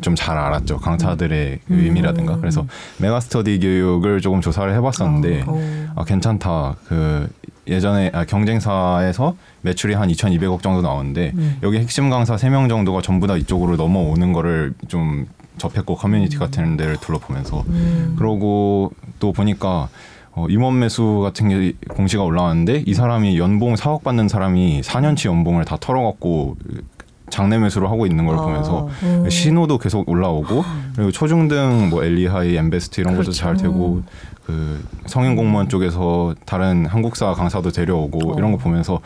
좀 잘 알았죠 강사들의 음. 의미라든가 그래서 메가스터디 교육을 조금 조사를 해봤었는데 어. 아 괜찮다 그 예전에 아, 경쟁사에서 매출이 한 2,200억 정도 나오는데 음. 여기 핵심 강사 3명 정도가 전부 다 이쪽으로 넘어오는 거를 좀 접했고 커뮤니티 같은 데를 둘러보면서 음. 그러고 또 보니까 어, 임원 매수 같은 게 공시가 올라왔는데 이 사람이 연봉 4억 받는 사람이 4년치 연봉을 다 털어갖고 장내 매수를 하고 있는 걸 아. 보면서 음. 신호도 계속 올라오고 그리고 초중등 뭐 엘리하이, 엠베스트 이런 것도 그렇죠. 잘 되고 그 성인 공무원 쪽에서 다른 한국사 강사도 데려오고 어. 이런 거 보면서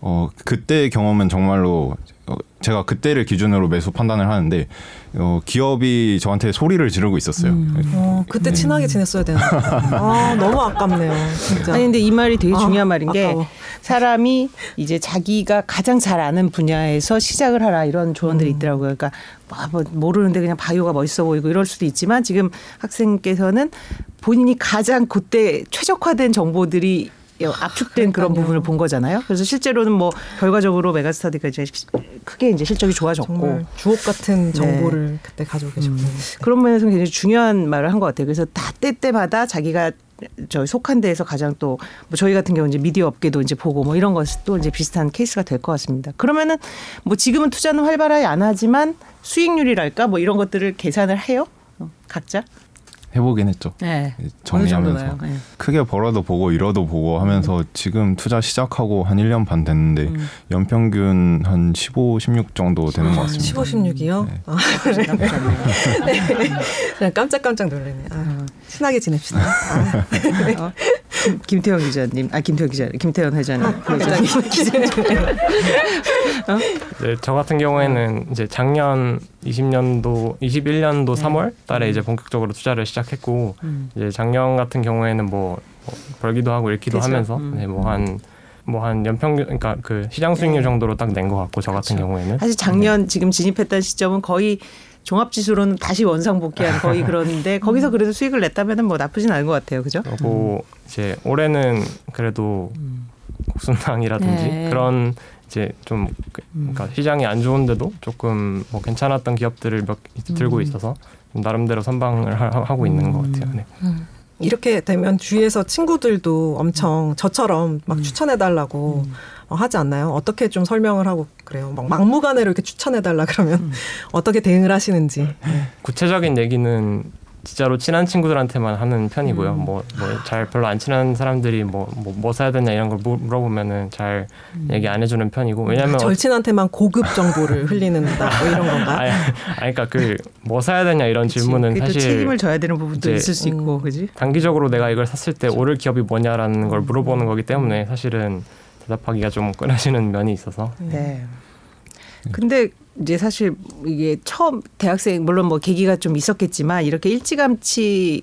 어 그때 경험은 정말로 어, 제가 그때를 기준으로 매수 판단을 하는데 어 기업이 저한테 소리를 지르고 있었어요. 음. 어, 그때 친하게 지냈어야 되는데. 아, 너무 아깝네요. 진짜. 아니 근데 이 말이 되게 아, 중요한 말인 게 아까워. 사람이 이제 자기가 가장 잘 아는 분야에서 시작을 하라 이런 조언들이 음. 있더라고요. 그러니까 뭐, 뭐 모르는데 그냥 바이오가 멋있어 보이고 이럴 수도 있지만 지금 학생께서는 본인이 가장 그때 최적화된 정보들이 압축된 그런 그러니까요. 부분을 본 거잖아요. 그래서 실제로는 뭐 결과적으로 메가스터디가 이제 크게 이제 실적이 좋아졌고 주옥 같은 네. 정보를 그때 가지고 계셨군요. 그런 면에서 굉장히 중요한 말을 한 것 같아요. 그래서 다 때때마다 자기가 저 속한 데에서 가장 또 뭐 저희 같은 경우 이제 미디어 업계도 이제 보고 뭐 이런 것도 이제 비슷한 케이스가 될 것 같습니다. 그러면은 뭐 지금은 투자는 활발하게 안 하지만 수익률이랄까 뭐 이런 것들을 계산을 해요. 어, 각자. 해보긴 했죠. 네. 정리하면서 어느 정도나요? 네. 크게 벌어도 보고 잃어도 보고 하면서 지금 투자 시작하고 한 1년 반 됐는데 음. 연평균 한 15, 16 정도 되는 것 같습니다. 15, 16이요? 네. 아. 그냥 깜짝깜짝 놀라네. 아, 친하게 지냅시다. 아, 어, 김- 김태형 기자님, 아 김태형 기자, 김태현 회장님, 회장님. 네, 저 같은 경우에는 이제 작년 20년도 21년도 3월 달에 이제 본격적으로 투자를 시작했고 음. 이제 작년 같은 경우에는 뭐, 뭐 벌기도 하고 잃기도 그죠. 하면서 음. 네, 뭐한 뭐한 연평균 그러니까 그 시장 수익률 정도로 딱 낸 것 같고 저 같은 그렇죠. 경우에는 사실 작년 지금 진입했던 시점은 거의 종합지수로는 다시 원상복귀한 거의 그런데 거기서 그래도 수익을 냈다면 뭐 나쁘진 않은 것 같아요, 그죠? 그리고 이제 올해는 그래도 국순당이라든지 네. 그런 이제 좀 그- 그러니까 시장이 안 좋은데도 조금 뭐 괜찮았던 기업들을 몇개 들고 있어서 좀 나름대로 선방을 하, 하고 있는 것 같아요. 네. 이렇게 되면 주위에서 친구들도 엄청 저처럼 막 추천해달라고 어, 하지 않나요? 어떻게 좀 설명을 하고 그래요? 막 막무가내로 이렇게 추천해달라 그러면 어떻게 대응을 하시는지. 네. 구체적인 얘기는 진짜로 친한 친구들한테만 하는 편이고요. 음. 뭐뭐잘 별로 안 친한 사람들이 뭐뭐뭐 사야 되냐 이런 걸 물- 물어보면은 잘 음. 얘기 안 해주는 편이고 왜냐면 어- 절친한테만 고급 정보를 흘리는다 뭐 이런 건가? 아니, 아니 그러니까 그 뭐 사야 되냐 이런 질문은 그게 또 사실 책임을 져야 되는 부분도 있을 수 있고, 음. 그지? 단기적으로 내가 이걸 샀을 때 오를 기업이 뭐냐라는 걸 음. 물어보는 거기 때문에 사실은 대답하기가 좀 꺼려지는 면이 있어서 네. 근데 이제 사실 이게 처음 대학생 물론 뭐 계기가 좀 있었겠지만 이렇게 일찌감치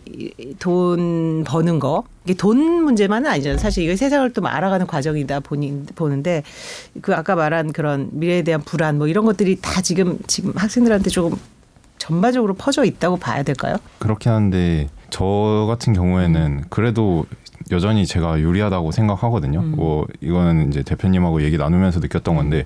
돈 버는 거 이게 돈 문제만은 아니잖아요. 사실 이거 세상을 좀 알아가는 과정이다 보니 보는데 그 아까 말한 그런 미래에 대한 불안 뭐 이런 것들이 다 지금 지금 학생들한테 조금 전반적으로 퍼져 있다고 봐야 될까요? 그렇긴 한데 저 같은 경우에는 그래도 여전히 제가 유리하다고 생각하거든요. 음. 뭐 이거는 이제 대표님하고 얘기 나누면서 느꼈던 건데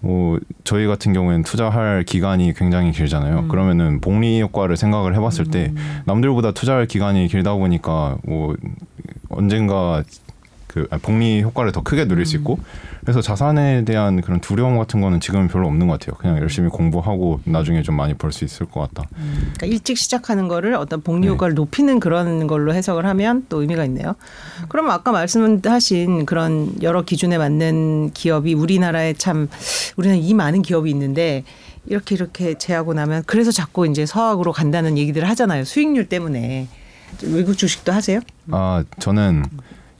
뭐 저희 같은 경우에는 투자할 기간이 굉장히 길잖아요. 음. 그러면은 복리 효과를 생각을 해봤을 때 남들보다 투자할 기간이 길다 보니까 뭐 언젠가 그 아니, 복리 효과를 더 크게 누릴 수 있고 그래서 자산에 대한 그런 두려움 같은 거는 지금은 별로 없는 것 같아요. 그냥 열심히 공부하고 나중에 좀 많이 벌 수 있을 것 같다. 그러니까 일찍 시작하는 거를 어떤 복리 네. 효과를 높이는 그런 걸로 해석을 하면 또 의미가 있네요. 그럼 아까 말씀하신 그런 여러 기준에 맞는 기업이 우리나라에 참 우리는 이 많은 기업이 있는데 이렇게 이렇게 제하고 나면 그래서 자꾸 이제 서학으로 간다는 얘기들을 하잖아요. 수익률 때문에 외국 주식도 하세요? 아 저는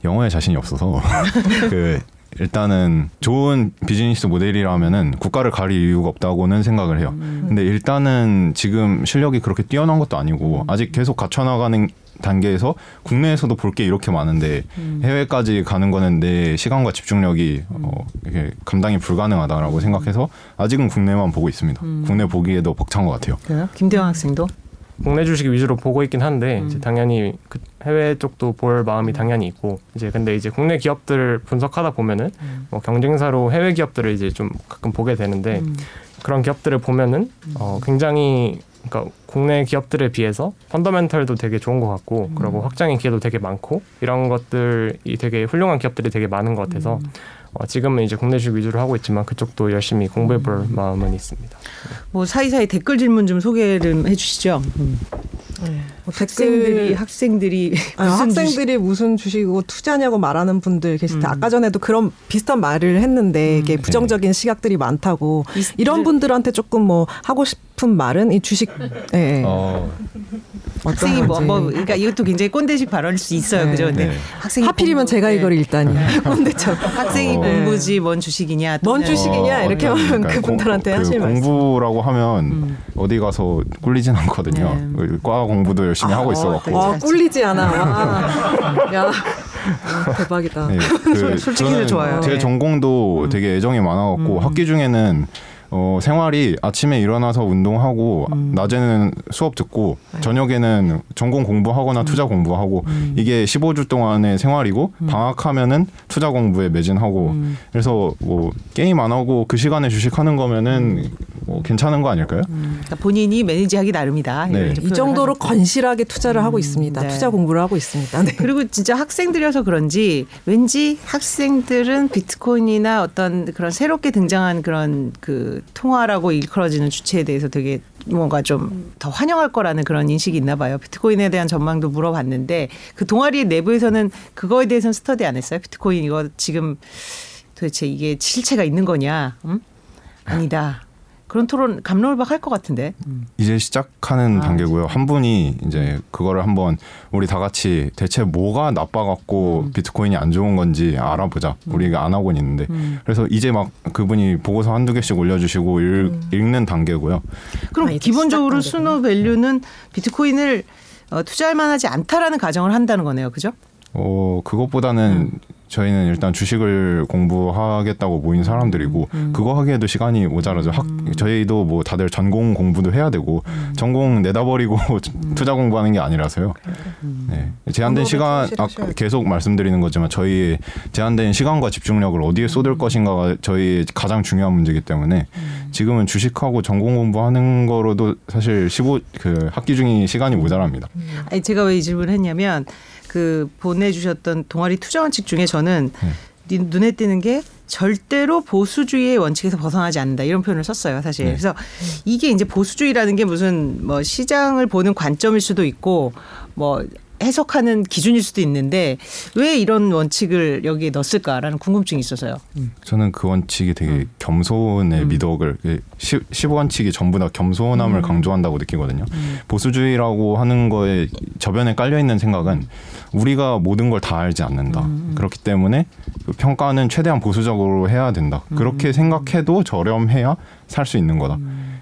영어에 자신이 없어서 그 일단은 좋은 비즈니스 모델이라면은 국가를 가릴 이유가 없다고는 생각을 해요. 근데 일단은 지금 실력이 그렇게 뛰어난 것도 아니고 아직 계속 갖춰나가는 단계에서 국내에서도 볼 게 이렇게 많은데 해외까지 가는 거는 내 시간과 집중력이 어, 이렇게 감당이 불가능하다라고 생각해서 아직은 국내만 보고 있습니다. 국내 보기에도 벅찬 것 같아요. 그래요? 김대영 학생도 국내 주식 위주로 보고 있긴 한데 음. 이제 당연히 그 해외 쪽도 볼 마음이 당연히 있고 이제 근데 이제 국내 기업들을 분석하다 보면은 음. 뭐 경쟁사로 해외 기업들을 이제 좀 가끔 보게 되는데 음. 그런 기업들을 보면은 어 굉장히 그러니까 국내 기업들에 비해서 펀더멘털도 되게 좋은 것 같고 그리고 확장의 기회도 되게 많고 이런 것들이 되게 훌륭한 기업들이 되게 많은 것 같아서 어 지금은 이제 국내 주식 위주로 하고 있지만 그쪽도 열심히 공부해 볼 마음은 있습니다. 뭐 사이사이 댓글 질문 좀 소개를 해주시죠. 음. 네. 뭐 학생들이 댓글 학생들이 아, 무슨 주식- 학생들이 무슨 주식이고 투자냐고 말하는 분들 계실 때 음. 아까 전에도 그런 비슷한 말을 했는데 이게 부정적인 시각들이 많다고 이- 이런 분들한테 조금 뭐 하고 싶은 말은 이 주식 예, 예. 어, 학생이 뭐. 뭐 그러니까 이것도 굉장히 꼰대식 발언일 수 있어요, 네. 그죠? 근데 네. 학생이 하필이면 공부- 제가 네. 이걸 읽다니 꼰대처럼 학생이 어. 공부지 뭔 주식이냐? 뭔 주식이냐? 이렇게 어떤, 하면 그러니까 그분들한테 공- 하실 그 말씀. 공부라고 하면 음. 어디 가서 꿀리진 않거든요. 네. 그과 공부도 열심히 하고 있어갖고. 어, 와 꿀리지 않아. 와. 야 아, 대박이다. 네, 그 솔직히 좋아요. 제 네. 전공도 되게 애정이 많아갖고 학기 중에는 어, 생활이 아침에 일어나서 운동하고 낮에는 수업 듣고 저녁에는 전공 공부하거나 투자 공부하고 이게 15주 동안의 생활이고 방학하면은 투자 공부에 매진하고 그래서 뭐 게임 안 하고 그 시간에 주식하는 거면은 뭐 괜찮은 거 아닐까요? 그러니까 본인이 매니지하기 나름이다. 네. 이 정도로. 건실하게 투자를 하고 있습니다. 네. 투자 공부를 하고 있습니다. 네. 그리고 진짜 학생들이어서 그런지 왠지 학생들은 비트코인이나 어떤 그런 새롭게 등장한 그런 그 통화라고 일컬어지는 주체에 대해서 되게 뭔가 좀 더 환영할 거라는 그런 인식이 있나 봐요. 비트코인에 대한 전망도 물어봤는데 그 동아리 내부에서는 그거에 대해서는 스터디 안 했어요. 비트코인 이거 지금 도대체 이게 실체가 있는 거냐? 음? 아니다. 그런 토론 감론을박 할 것 같은데. 이제 시작하는 아, 단계고요. 한 분이 이제 그거를 한번 우리 다 같이 대체 뭐가 나빠갖고 음. 비트코인이 안 좋은 건지 알아보자. 우리가 안 하고는 있는데. 음. 그래서 이제 막 그분이 보고서 한두 개씩 올려주시고 읽, 읽는 단계고요. 그럼 아, 기본적으로 순호 밸류는 비트코인을 어, 투자할 만하지 않다라는 가정을 한다는 거네요. 그죠? 어, 그것보다는 음. 저희는 일단 주식을 공부하겠다고 모인 사람들이고 음. 그거 하기에도 시간이 모자라죠. 학, 저희도 뭐 다들 전공 공부도 해야 되고 음. 전공 내다 버리고 투자 공부하는 게 아니라서요. 네. 제한된 시간 아. 계속 말씀드리는 거지만 저희 제한된 시간과 집중력을 어디에 쏟을 음. 것인가가 저희 가장 중요한 문제이기 때문에 지금은 주식하고 전공 공부하는 거로도 사실 15 그 학기 중이 시간이 모자랍니다. 아니 제가 왜 이 질문을 했냐면 그 보내주셨던 동아리 투자 원칙 중에 저는 네. 눈에 띄는 게 절대로 보수주의의 원칙에서 벗어나지 않는다 이런 표현을 썼어요 사실 네. 그래서 이게 이제 보수주의라는 게 무슨 뭐 시장을 보는 관점일 수도 있고 뭐 해석하는 기준일 수도 있는데 왜 이런 원칙을 여기에 넣었을까라는 궁금증이 있어서요. 저는 그 원칙이 되게 겸손의 음. 미덕을 그 시, 15원칙이 전부 다 겸손함을 음. 강조한다고 느끼거든요. 보수주의라고 하는 거에 저변에 깔려 있는 생각은 우리가 모든 걸 다 알지 않는다. 음. 그렇기 때문에 그 평가는 최대한 보수적으로 해야 된다. 음. 그렇게 생각해도 저렴해야 살 수 있는 거다.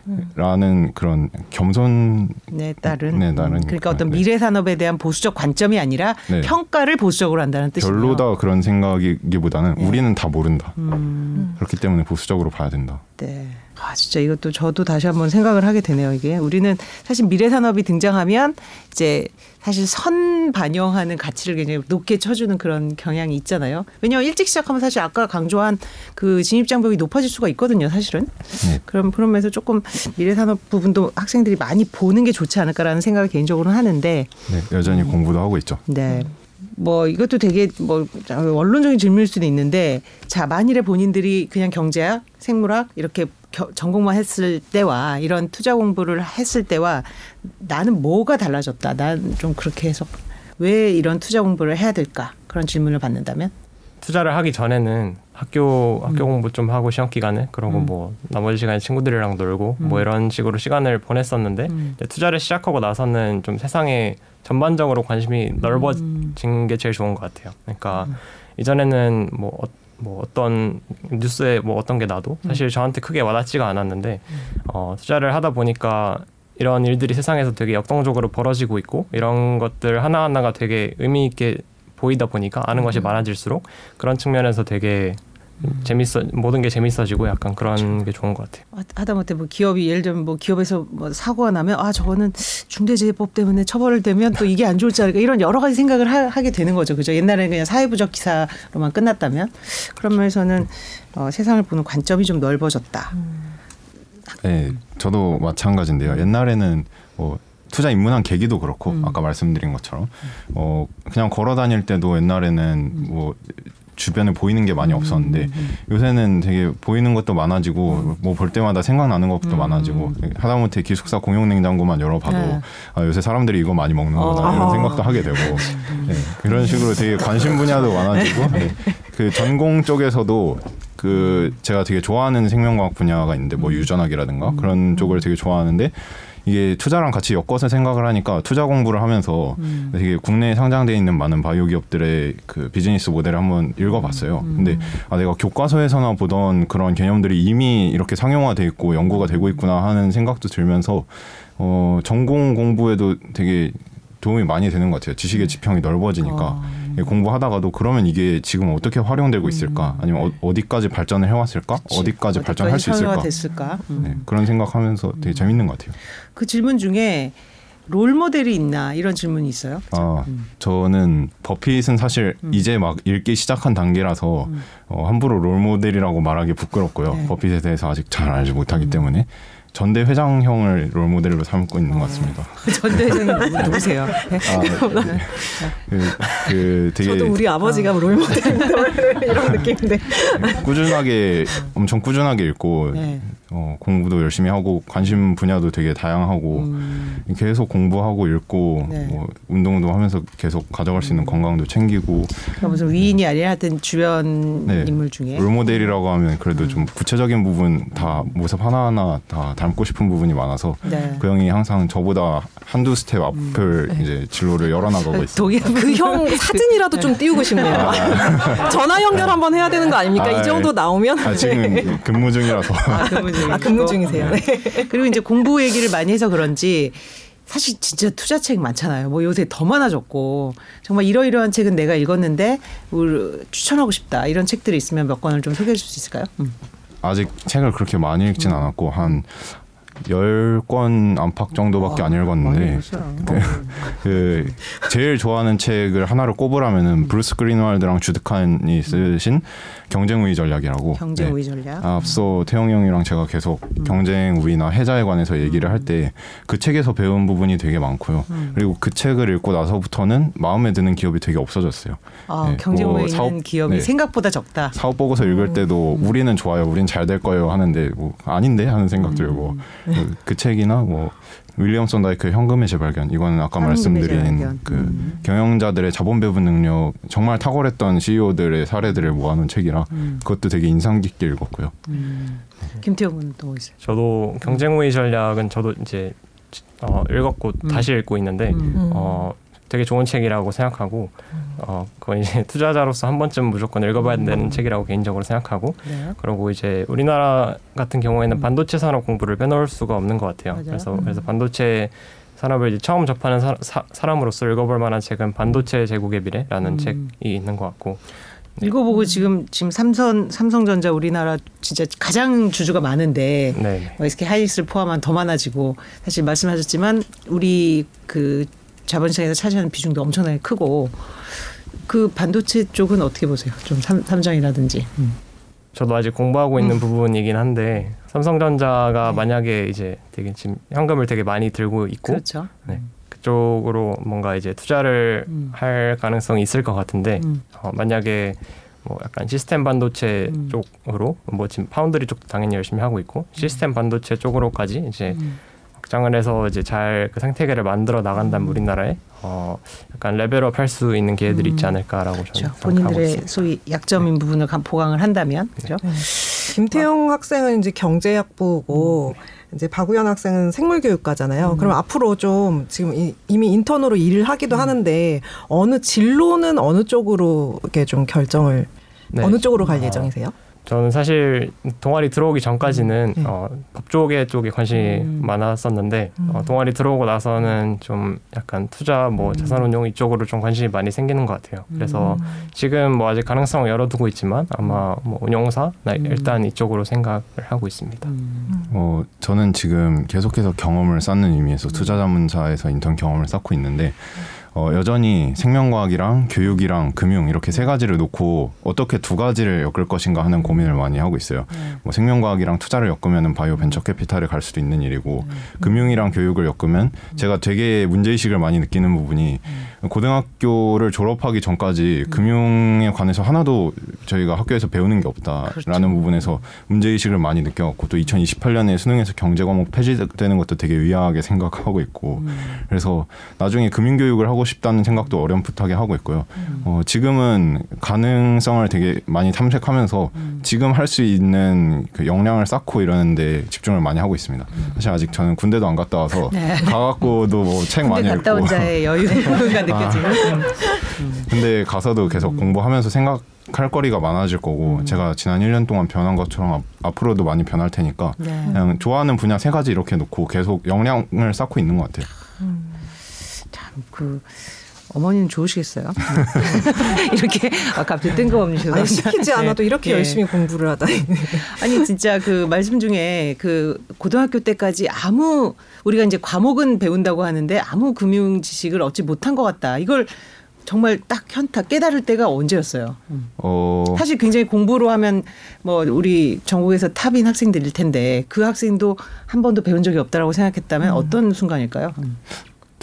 음. 라는 그런 겸손 네, 따른. 네, 따른 그러니까 어떤 네. 미래 산업에 대한 보수적 관점이 아니라 네. 평가를 보수적으로 한다는 뜻이에요. 별로 다 그런 생각이기보다는 네. 우리는 다 모른다. 음, 그렇기 때문에 보수적으로 봐야 된다. 네. 아, 진짜 이것도 저도 다시 한번 생각을 하게 되네요, 이게. 우리는 사실 미래 산업이 등장하면 이제 사실 선 반영하는 가치를 굉장히 높게 쳐주는 그런 경향이 있잖아요. 왜냐하면 일찍 시작하면 사실 아까 강조한 그 진입장벽이 높아질 수가 있거든요, 사실은. 네. 그럼 그런 면에서 조금 미래 산업 부분도 학생들이 많이 보는 게 좋지 않을까라는 생각을 개인적으로는 하는데 네, 여전히 음. 공부도 하고 있죠. 네. 뭐 이것도 되게 뭐 원론적인 질문일 수도 있는데 자 만일에 본인들이 그냥 경제학, 생물학 이렇게 겨- 전공만 했을 때와 이런 투자 공부를 했을 때와 나는 뭐가 달라졌다. 난 좀 그렇게 해서 왜 이런 투자 공부를 해야 될까 그런 질문을 받는다면 투자를 하기 전에는 학교 학교 공부 좀 하고 시험 기간에 그러고 음. 뭐 나머지 시간에 친구들이랑 놀고 뭐 음. 이런 식으로 시간을 보냈었는데 음. 투자를 시작하고 나서는 좀 세상에 전반적으로 관심이 넓어진 게 제일 좋은 것 같아요. 그러니까 이전에는 뭐, 어, 뭐 어떤 뉴스에 뭐 어떤 게 나도 사실 저한테 크게 와닿지가 않았는데 어, 투자를 하다 보니까 이런 일들이 세상에서 되게 역동적으로 벌어지고 있고 이런 것들 하나하나가 되게 의미 있게 보이다 보니까 아는 것이 많아질수록 그런 측면에서 되게 재밌어 모든 게 재밌어지고 약간 그런 게 좋은 것 같아요. 하다못해 뭐 기업이 예를 들면 뭐 기업에서 뭐 사고가 나면 아 저거는 중대재해법 때문에 처벌을 되면 또 이게 안 좋을지 않을까 이런 여러 가지 생각을 하, 게 되는 거죠. 그죠? 옛날에는 그냥 사회부적 기사로만 끝났다면 그런 면에서는 어, 세상을 보는 관점이 좀 넓어졌다. 네, 저도 마찬가지인데요. 옛날에는 뭐 투자 입문한 계기도 그렇고 음. 아까 말씀드린 것처럼 어 그냥 걸어 다닐 때도 옛날에는 뭐 주변에 보이는 게 많이 음, 없었는데 요새는 되게 보이는 것도 많아지고 뭐 볼 때마다 생각나는 것도 음. 많아지고 하다못해 기숙사 공용 냉장고만 열어봐도 네. 아, 요새 사람들이 이거 많이 먹는구나 어. 이런 생각도 하게 되고 네, 그런 식으로 되게 관심 분야도 많아지고 네. 그 전공 쪽에서도 그 제가 되게 좋아하는 생명과학 분야가 있는데 뭐 유전학이라든가 그런 쪽을 되게 좋아하는데 이게 투자랑 같이 엮어서 생각을 하니까 투자 공부를 하면서 되게 국내에 상장돼 있는 많은 바이오 기업들의 그 비즈니스 모델을 한번 읽어봤어요. 근데 아 내가 교과서에서나 보던 그런 개념들이 이미 이렇게 상용화돼 있고 연구가 되고 있구나 하는 생각도 들면서 어 전공 공부에도 되게 도움이 많이 되는 것 같아요. 지식의 지평이 넓어지니까 예, 공부하다가도 그러면 이게 지금 어떻게 활용되고 있을까? 아니면 어, 디까지 발전을 해왔을까? 어디까지 발전할 수 있을까? 가 됐을까? 음. 네, 그런 생각하면서 되게 재밌는 것 같아요. 그 질문 중에 롤 모델이 있나 이런 질문이 있어요. 아, 음. 저는 버핏은 사실 이제 막 읽기 시작한 단계라서 어, 함부로 롤 모델이라고 말하기 부끄럽고요. 음. 네. 버핏에 대해서 아직 잘 알지 못하기 때문에 전대 회장형을 롤 모델로 삼고 있는 것 같습니다. 전대 회장님 누구세요? 네. 아, 네. 그, 그 되게 저도 우리 아버지가 롤모델인데 이런 느낌인데. 꾸준하게 엄청 꾸준하게 읽고 네. 어, 공부도 열심히 하고 관심 분야도 되게 다양하고 음. 계속 공부하고 읽고 네. 뭐 운동도 하면서 계속 가져갈 수 있는 건강도 챙기고 그러니까 무슨 위인이 아니라 하여튼 주변 네. 인물 중에 롤모델이라고 하면 그래도 음. 좀 구체적인 부분 다 모습 하나하나 다 닮고 싶은 부분이 많아서 네. 그 형이 항상 저보다 한두 스텝 앞을 이제 진로를 열어나가고 있어요. 동의 그형 사진이라도 좀 띄우고 싶네요. 전화 연결 한번 해야 되는 거 아닙니까? 아, 이 정도 예. 나오면. 아, 지금 근무 중이라서 아, 근무 아, 근무 중이세요. 네. 그리고 이제 공부 얘기를 많이 해서 그런지 사실 진짜 투자책 많잖아요. 뭐 요새 더 많아졌고 정말 이러이러한 책은 내가 읽었는데 추천하고 싶다 이런 책들이 있으면 몇 권을 좀 소개해 줄 수 있을까요? 음. 아직 책을 그렇게 많이 읽진 않았고 한 열권 안팎 정도밖에 안 읽었는데 그, 그 제일 좋아하는 책을 하나를 꼽으라면은 브루스 그린왈드랑 주드 칸이 쓰신 경쟁 우위 전략이라고. 경쟁 우위 전략. 네. 앞서 태영 형이랑 제가 계속 음. 경쟁 우위나 해자에 관해서 얘기를 할 때 그 책에서 배운 부분이 되게 많고요. 음. 그리고 그 책을 읽고 나서부터는 마음에 드는 기업이 되게 없어졌어요. 아, 네, 경쟁 뭐 우위 있는 사업- 기업이 네. 생각보다 적다. 사업 보고서 읽을 때도 우리는 좋아요, 우린 잘될 거예요 하는데 뭐 아닌데 하는 생각 들고 그, 그 책이나 뭐 윌리엄 손다이크의 현금의 재발견 이거는 아까 말씀드린 재발견. 그 음. 경영자들의 자본 배분 능력 정말 탁월했던 CEO들의 사례들을 모아놓은 책이라 음. 그것도 되게 인상 깊게 읽었고요. 김태형은 또뭐 있어요. 저도 경쟁 우위 전략은 저도 이제 어, 읽었고 음. 다시 읽고 있는데 음. 어, 되게 좋은 책이라고 생각하고 어, 그건 이제 투자자로서 한 번쯤 무조건 읽어봐야 되는 책이라고 개인적으로 생각하고 네. 그리고 이제 우리나라 같은 경우에는 반도체 산업 공부를 빼놓을 수가 없는 것 같아요. 맞아요. 그래서 음. 그래서 반도체 산업을 이제 처음 접하는 사, 사, 람으로서 읽어볼 만한 책은 반도체 제국의 미래라는 음. 책이 있는 것 같고 읽어보고 지금 지금 삼성 삼성전자 우리나라 진짜 가장 주주가 많은데 네. 뭐 SK 하이닉스를 포함한 더 많아지고 사실 말씀하셨지만 우리 그 자본시장에서 차지하는 비중도 엄청나게 크고 그 반도체 쪽은 어떻게 보세요? 좀 삼, 삼성이라든지. 음. 저도 아직 공부하고 있는 부분이긴 한데 삼성전자가 네. 만약에 이제 되게 지금 현금을 되게 많이 들고 있고 그렇죠. 네. 그쪽으로 뭔가 이제 투자를 음. 할 가능성이 있을 것 같은데 음. 어, 만약에 뭐 약간 시스템 반도체 음. 쪽으로 뭐 지금 파운드리 쪽도 당연히 열심히 하고 있고 시스템 반도체 쪽으로까지 이제 음. 확장을 해서 이제 잘 그 생태계를 만들어 나간다면 우리나라에 어 약간 level up 할 수 있는 기회들이 있지 음. 않을까라고 저는 그렇죠. 생각하고 본인들의 있습니다. 소위 약점인 부분을 감- 보강을 한다면 그렇죠. 김태형 학생은 이제 경제학부고 이제 박우현 학생은 생물교육과잖아요. 음. 그럼 앞으로 좀 지금 이, 이미 인턴으로 일을 하기도 하는데 어느 진로는 어느 쪽으로 이렇게 좀 결정을 네. 어느 쪽으로 갈 어, 예정이세요? 저는 사실 동아리 들어오기 전까지는 네. 어, 법조계 쪽에 관심이 음. 많았었는데 어, 음. 동아리 들어오고 나서는 좀 약간 투자 뭐 음. 자산운용 이쪽으로 좀 관심이 많이 생기는 것 같아요. 그래서 지금 뭐 아직 가능성을 열어두고 있지만 아마 뭐 운용사 나 음. 일단 이쪽으로 생각을 하고 있습니다. 어, 저는 지금 계속해서 경험을 쌓는 의미에서 투자 자문사에서 인턴 경험을 쌓고 있는데 어, 여전히 생명과학이랑 교육이랑 금융 이렇게 세 가지를 놓고 어떻게 두 가지를 엮을 것인가 하는 고민을 많이 하고 있어요. 뭐 생명과학이랑 투자를 엮으면 바이오 벤처 캐피탈에 갈 수도 있는 일이고 금융이랑 교육을 엮으면 제가 되게 문제의식을 많이 느끼는 부분이 고등학교를 졸업하기 전까지 금융에 관해서 하나도 저희가 학교에서 배우는 게 없다라는 그렇죠. 부분에서 문제의식을 많이 느껴갖고 또 2028년에 수능에서 경제 과목 폐지되는 것도 되게 의아하게 생각하고 있고 그래서 나중에 금융교육을 하고 싶다는 생각도 어렴풋하게 하고 있고요. 어, 지금은 가능성을 되게 많이 탐색하면서 지금 할 수 있는 그 역량을 쌓고 이러는데 집중을 많이 하고 있습니다. 사실 아직 저는 군대도 안 갔다 와서 가갖고도 뭐 책 많이 읽고 갔다 온 자의 여유가 느껴지는. 근데 가서도 계속 공부하면서 생각할 거리가 많아질 거고 제가 지난 1년 동안 변한 것처럼 앞, 앞으로도 많이 변할 테니까 네. 그냥 좋아하는 분야 세 가지 이렇게 놓고 계속 역량을 쌓고 있는 것 같아요. 그 어머니는 좋으시겠어요. 이렇게 아, 갑자기 뜬금없는. 아니, 시키지 않아도 네. 이렇게 예. 열심히 공부를 하다니. 아니 진짜 그 말씀 중에 그 고등학교 때까지 아무 우리가 이제 과목은 배운다고 하는데 아무 금융 지식을 얻지 못한 것 같다. 이걸 정말 딱 현타 깨달을 때가 언제였어요. 어, 사실 굉장히 공부로 하면 뭐 우리 전국에서 탑인 학생들일 텐데 그 학생도 한 번도 배운 적이 없다라고 생각했다면 어떤 순간일까요?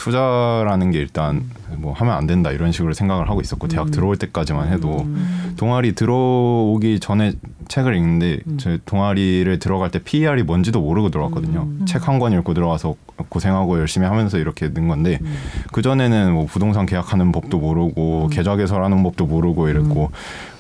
투자라는 게 일단 뭐 하면 안 된다 이런 식으로 생각을 하고 있었고 대학 들어올 때까지만 해도 동아리 들어오기 전에 책을 읽는데 제 동아리를 들어갈 때 PER이 뭔지도 모르고 들어왔거든요. 책 한 권 읽고 들어와서 고생하고 열심히 하면서 이렇게 는 건데 그 전에는 뭐 부동산 계약하는 법도 모르고 계좌 개설하는 법도 모르고 이랬고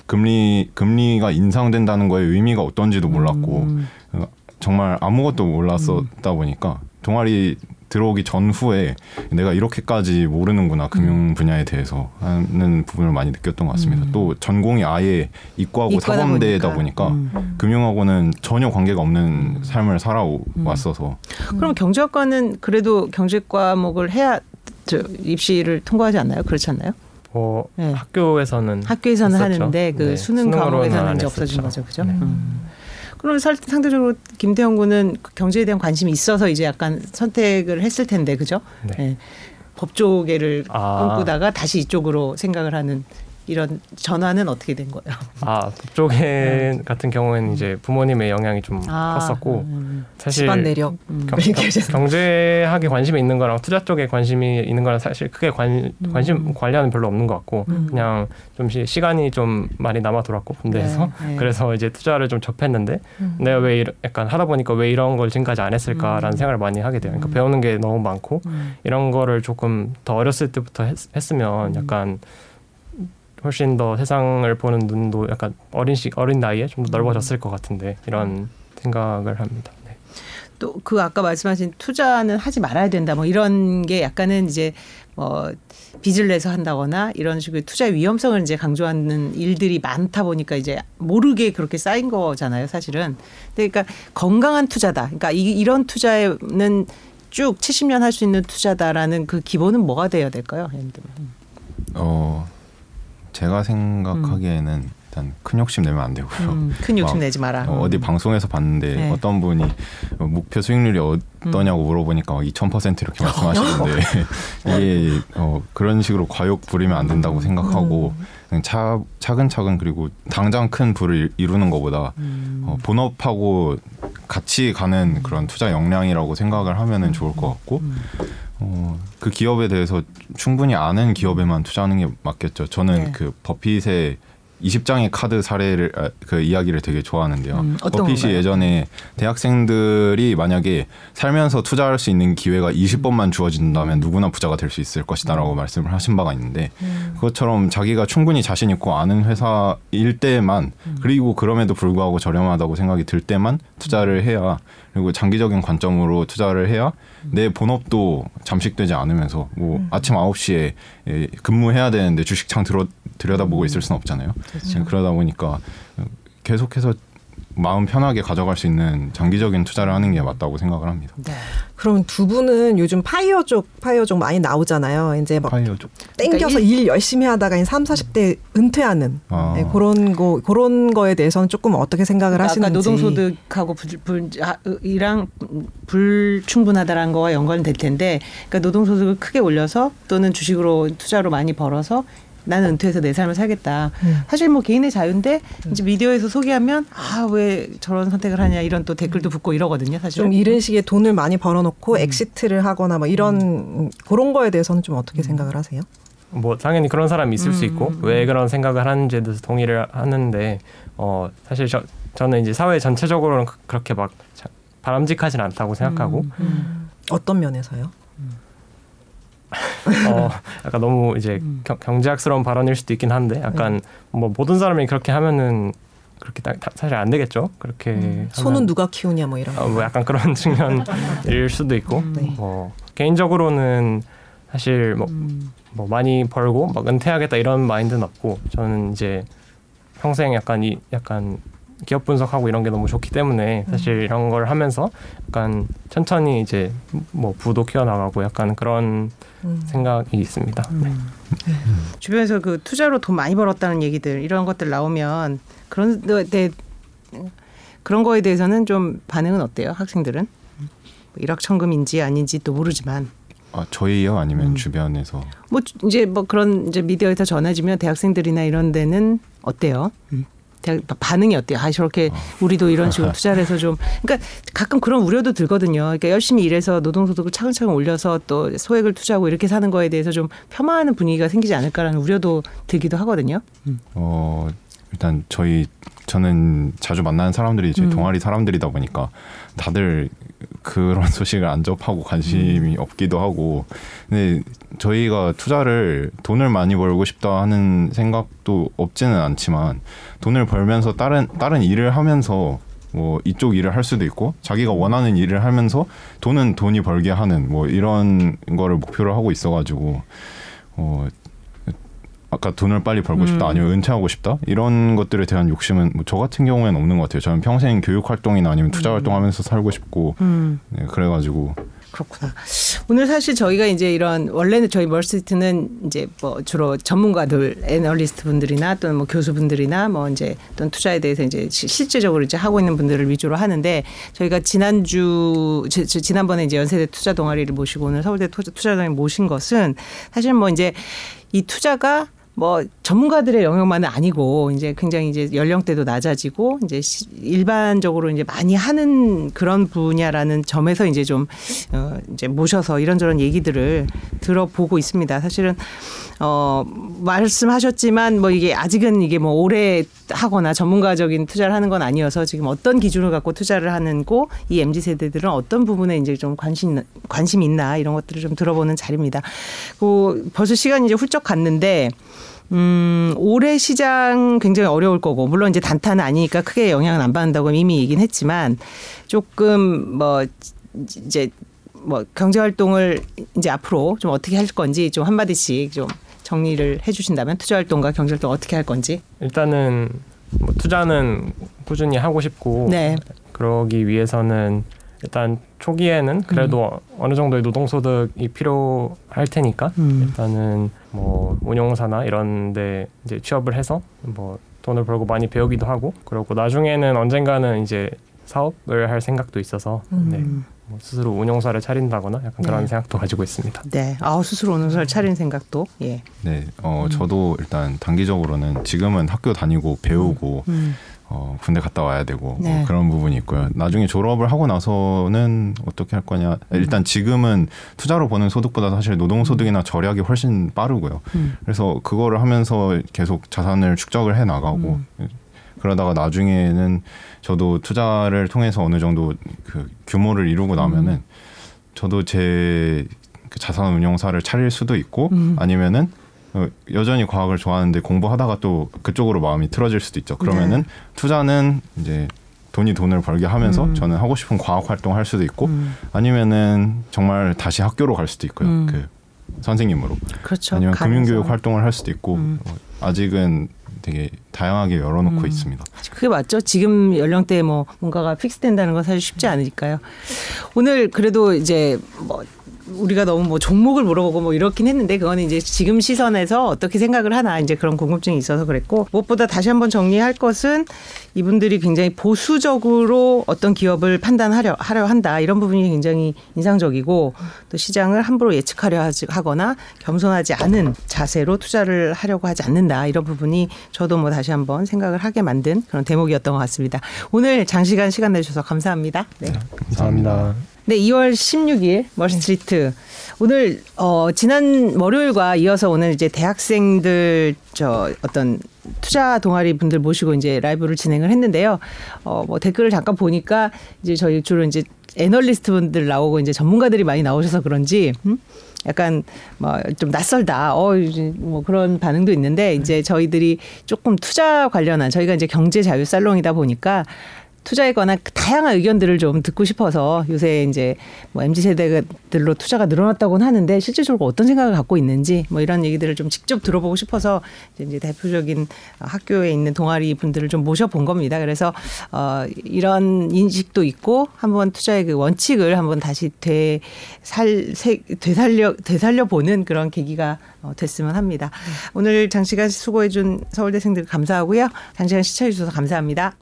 금리 금리가 인상된다는 거에 의미가 어떤지도 몰랐고 어, 정말 아무것도 몰랐었다 보니까 동아리 들어오기 전후에 내가 이렇게까지 모르는구나 금융 분야에 대해서 하는 부분을 많이 느꼈던 것 같습니다. 또 전공이 아예 이과고 사범대다 보니까. 보니까 금융하고는 전혀 관계가 없는 삶을 살아왔어서 그럼 경제학과는 그래도 경제 과목을 해야 저 입시를 통과하지 않나요? 그렇지 않나요? 뭐 네. 학교에서는 학교에서는 했었죠. 하는데 그 네, 수능 과목에서는 이제 없어진. 거죠, 그죠? 네. 음. 그럼 살, 상대적으로 김태형 군은 그 경제에 대한 관심이 있어서 이제 약간 선택을 했을 텐데 그죠? 네. 예. 법조계를 아. 꿈꾸다가 다시 이쪽으로 생각을 하는 이런 전환은 어떻게 된 거예요? 아 법조계 같은 경우에는 이제 부모님의 영향이 좀 아, 컸었고 음, 사실 집안 내력 음. 경, 경제학에 관심이 있는 거랑 투자 쪽에 관심이 있는 거랑 사실 크게 관, 관심 관련은 별로 없는 것 같고 음. 그냥 좀 시, 시간이 좀 많이 남아 돌았고 군대에서 네, 네. 그래서 이제 투자를 좀 접했는데 음. 내가 왜 이러, 약간 하다 보니까 왜 이런 걸 지금까지 안 했을까라는 음. 생각을 많이 하게 돼요. 그러니까 음. 배우는 게 너무 많고 음. 이런 거를 조금 더 어렸을 때부터 했, 했으면 약간 훨씬 더 세상을 보는 눈도 약간 어린 시 어린 나이에 좀 더 넓어졌을 것 같은데 이런 생각을 합니다. 네. 또그 아까 말씀하신 투자는 하지 말아야 된다 뭐 이런 게 약간은 이제 뭐 빚을 내서 한다거나 이런 식의 투자의 위험성을 이제 강조하는 일들이 많다 보니까 이제 모르게 그렇게 쌓인 거잖아요 사실은 그러니까 건강한 투자다 그러니까 이, 이런 투자는 쭉 70년 할 수 있는 투자다라는 그 기본은 뭐가 돼야 될까요? 예를 들면. 어 제가 생각하기에는 일단 큰 욕심 내면 안 되고요. 음, 큰 욕심 막, 내지 마라. 어, 어디 방송에서 봤는데 네. 어떤 분이 어, 목표 수익률이 어떠냐고 물어보니까 2,000% 이렇게 말씀하시는데 이게 어, 그런 식으로 과욕 부리면 안 된다고 생각하고 그냥 차, 차근차근 그리고 당장 큰 부를 이루는 것보다 어, 본업하고 같이 가는 그런 투자 역량이라고 생각을 하면은 좋을 것 같고 어, 그 기업에 대해서 충분히 아는 기업에만 투자하는 게 맞겠죠. 저는 네. 그 버핏의 20장의 카드 사례를 아, 그 이야기를 되게 좋아하는데요. 음, 버핏이? 예전에 대학생들이 만약에 살면서 투자할 수 있는 기회가 20번만 주어진다면 누구나 부자가 될 수 있을 것이다라고 말씀을 하신 바가 있는데 그것처럼 자기가 충분히 자신 있고 아는 회사일 때만 그리고 그럼에도 불구하고 저렴하다고 생각이 들 때만 투자를 해야 그리고 장기적인 관점으로 투자를 해야 내 본업도 잠식되지 않으면서 뭐 아침 9시에 예, 근무해야 되는데 주식창 들어 들여다보고 있을 수는 없잖아요. 예, 그러다 보니까 계속해서 마음 편하게 가져갈 수 있는 장기적인 투자를 하는 게 맞다고 생각을 합니다. 네. 그럼 두 분은 요즘 파이어족 파이어족 많이 나오잖아요. 이제 막 파이어죠. 땡겨서 그러니까 일 열심히 하다가 이제 3, 40대 은퇴하는 아. 네, 그런 거 그런 거에 대해서는 조금 어떻게 생각을 그러니까 하시는지. 아까 노동소득하고 불, 불, 아, 이랑 불충분하다라는 거와 연관될 텐데, 그러니까 노동소득을 크게 올려서 또는 주식으로 투자로 많이 벌어서 나는 은퇴해서 내 삶을 살겠다. 음. 사실 뭐 개인의 자유인데 이제 미디어에서 소개하면 아 왜 저런 선택을 하냐 이런 또 댓글도 붙고 이러거든요. 사실 좀 이런 식의 돈을 많이 벌어놓고 exit를 하거나 뭐 이런 음, 그런 거에 대해서는 좀 어떻게 생각을 하세요? 뭐 당연히 그런 사람이 있을 수 있고 음. 왜 그런 생각을 하는지에 대해서 동의를 하는데 어 사실 저 저는 이제 사회 전체적으로는 그- 그렇게 막 자- 바람직하진 않다고 생각하고 음. 어떤 면에서요? 어 약간 너무 이제 음. 경, 경제학스러운 발언일 수도 있긴 한데 약간 뭐 모든 사람이 그렇게 하면은 그렇게 다, 다- 사실 안 되겠죠 그렇게 하면. 소는 누가 키우냐 뭐 이런 거. 어, 뭐 약간 그런 측면일 수도 있고 네. 뭐 개인적으로는 사실 뭐, 음. 뭐 많이 벌고 막 은퇴하겠다 이런 마인드는 없고 저는 이제 평생 약간 이 약간 기업 분석하고 이런 게 너무 좋기 때문에 사실 이런 걸 하면서 약간 천천히 이제 뭐 부도 키워나가고 약간 그런 음. 생각이 있습니다. 네. 주변에서 그 투자로 돈 많이 벌었다는 얘기들 이런 것들 나오면 그런 데 그런 거에 대해서는 좀 반응은 어때요? 학생들은 뭐 일확천금인지 아닌지 또 모르지만 아 저희요 아니면 음. 주변에서 뭐 이제 뭐 그런 이제 미디어에서 전해지면 대학생들이나 이런 데는 어때요? 음. 반응이 어때요? 아 저렇게 우리도 이런 식으로 투자를 해서 좀 그러니까 가끔 그런 우려도 들거든요. 그러니까 열심히 일해서 노동소득을 차근차근 올려서 또 소액을 투자하고 이렇게 사는 거에 대해서 좀 폄하하는 분위기가 생기지 않을까라는 우려도 들기도 하거든요. 어 일단 저희 저는 자주 만나는 사람들이 저희 음. 동아리 사람들이다 보니까 다들 그런 소식을 안 접하고 관심이 없기도 하고. 근데 저희가 투자를 돈을 많이 벌고 싶다 하는 생각도 없지는 않지만 돈을 벌면서 다른 다른 일을 하면서 뭐 이쪽 일을 할 수도 있고 자기가 원하는 일을 하면서 돈은 돈이 벌게 하는 뭐 이런 거를 목표로 하고 있어가지고 어 아까 돈을 빨리 벌고 싶다 음. 아니면 은퇴하고 싶다 이런 것들에 대한 욕심은 뭐 저 같은 경우에는 없는 것 같아요. 저는 평생 교육 활동이나 아니면 투자 활동하면서 살고 싶고 음. 네, 그래가지고 그렇구나. 오늘 사실 저희가 이제 이런 원래는 저희 멀스트는 이제 뭐 주로 전문가들, 애널리스트 분들이나 또는 뭐 교수분들이나 뭐 이제 또는 투자에 대해서 이제 실제적으로 이제 하고 있는 분들을 위주로 하는데 저희가 지난주 지- 지- 지난번에 이제 연세대 투자 동아리를 모시고 오늘 서울대 투자 투자 동아리 모신 것은 사실 뭐 이제 이 투자가 뭐 전문가들의 영역만은 아니고 이제 굉장히 이제 연령대도 낮아지고 이제 시- 일반적으로 이제 많이 하는 그런 분야라는 점에서 이제 좀 어, 이제 모셔서 이런저런 얘기들을 들어보고 있습니다. 사실은 어 말씀하셨지만 뭐 이게 아직은 이게 뭐 오래 하거나 전문가적인 투자를 하는 건 아니어서 지금 어떤 기준을 갖고 투자를 하는고 이 mz 세대들은 어떤 부분에 이제 좀 관심 관심 있나 이런 것들을 좀 들어보는 자리입니다. 그 벌써 시간이 이제 훌쩍 갔는데 음, 올해 시장 굉장히 어려울 거고, 물론 이제 단타는 아니니까 크게 영향은 안 받는다고 이미 얘기는 했지만, 조금 뭐, 이제 뭐 경제 활동을 이제 앞으로 좀 어떻게 할 건지 좀 한마디씩 좀 정리를 해 주신다면 투자 활동과 경제 활동 어떻게 할 건지. 일단은 뭐 투자는 꾸준히 하고 싶고 네. 그러기 위해서는 일단 초기에는 그래도 음. 어느 정도의 노동 소득이 필요할 테니까 음. 일단은 뭐 운용사나 이런데 이제 취업을 해서 뭐 돈을 벌고 많이 배우기도 하고 그러고 나중에는 언젠가는 이제 사업을 할 생각도 있어서 네, 음. 뭐 스스로 운용사를 차린다거나 약간 그런 네. 생각도 가지고 있습니다. 네. 아우 스스로 오는 설 차린 생각도. 예. 네, 음. 어 저도 일단 단기적으로는 지금은 학교 다니고 배우고 음. 어 군대 갔다 와야 되고 네. 뭐 그런 부분이 있고요. 나중에 졸업을 하고 나서는 어떻게 할 거냐? 음. 일단 지금은 투자로 버는 소득보다 사실 노동 소득이나 절약이 훨씬 빠르고요. 음. 그래서 그거를 하면서 계속 자산을 축적을 해 나가고 음. 그러다가 나중에는 저도 투자를 통해서 어느 정도 그 규모를 이루고 나면은 음. 저도 제그 자산 운용사를 차릴 수도 있고 음. 아니면은 어, 여전히 과학을 좋아하는데 공부하다가 또 그쪽으로 마음이 틀어질 수도 있죠. 그러면은 네. 투자는 이제 돈이 돈을 벌게 하면서 음. 저는 하고 싶은 과학 활동을 할 수도 있고 음. 아니면은 정말 다시 학교로 갈 수도 있고요. 음. 그 선생님으로 그렇죠. 아니면. 금융교육 활동을 할 수도 있고 음. 어, 아직은 되게 다양하게 열어놓고 음. 있습니다. 그게 맞죠. 지금 연령대에 뭐 뭔가가 픽스된다는 건 사실 쉽지 않으니까요. 오늘 그래도 이제 뭐 우리가 너무 뭐 종목을 물어보고 뭐 이렇긴 했는데 그거는 이제 지금 시선에서 어떻게 생각을 하나 이제 그런 궁금증이 있어서 그랬고 무엇보다 다시 한번 정리할 것은 이분들이 굉장히 보수적으로 어떤 기업을 판단하려 하려 한다 이런 부분이 굉장히 인상적이고 또 시장을 함부로 예측하려 하거나 겸손하지 않은 자세로 투자를 하려고 하지 않는다 이런 부분이 저도 뭐 다시 한번 생각을 하게 만든 그런 대목이었던 것 같습니다. 오늘 장시간 시간 내주셔서 감사합니다. 네. 감사합니다. 네, 2월 16일 멀스트리트 오늘 어 지난 월요일과 이어서 오늘 이제 대학생들 저 어떤 투자 동아리 분들 모시고 이제 라이브를 진행을 했는데요. 어 뭐 댓글을 잠깐 보니까 이제 저희 주로 이제 애널리스트 분들 나오고 이제 전문가들이 많이 나오셔서 그런지 음? 약간 뭐 좀 낯설다. 어, 뭐 그런 반응도 있는데 이제 저희들이 조금 투자 관련한 저희가 이제 경제 자유 살롱이다 보니까 투자에 관한 그 다양한 의견들을 좀 듣고 싶어서 요새 이제 뭐 MZ 세대들로 투자가 늘어났다고는 하는데 실질적으로 어떤 생각을 갖고 있는지 뭐 이런 얘기들을 좀 직접 들어보고 싶어서 이제 대표적인 학교에 있는 동아리 분들을 좀 모셔본 겁니다. 그래서 어 이런 인식도 있고 한번 투자의 그 원칙을 한번 다시 되살 세- 되살려 되살려 보는 그런 계기가 어, 됐으면 합니다. 오늘 장시간 수고해준 서울대생들 감사하고요. 장시간 시청해 주셔서 감사합니다.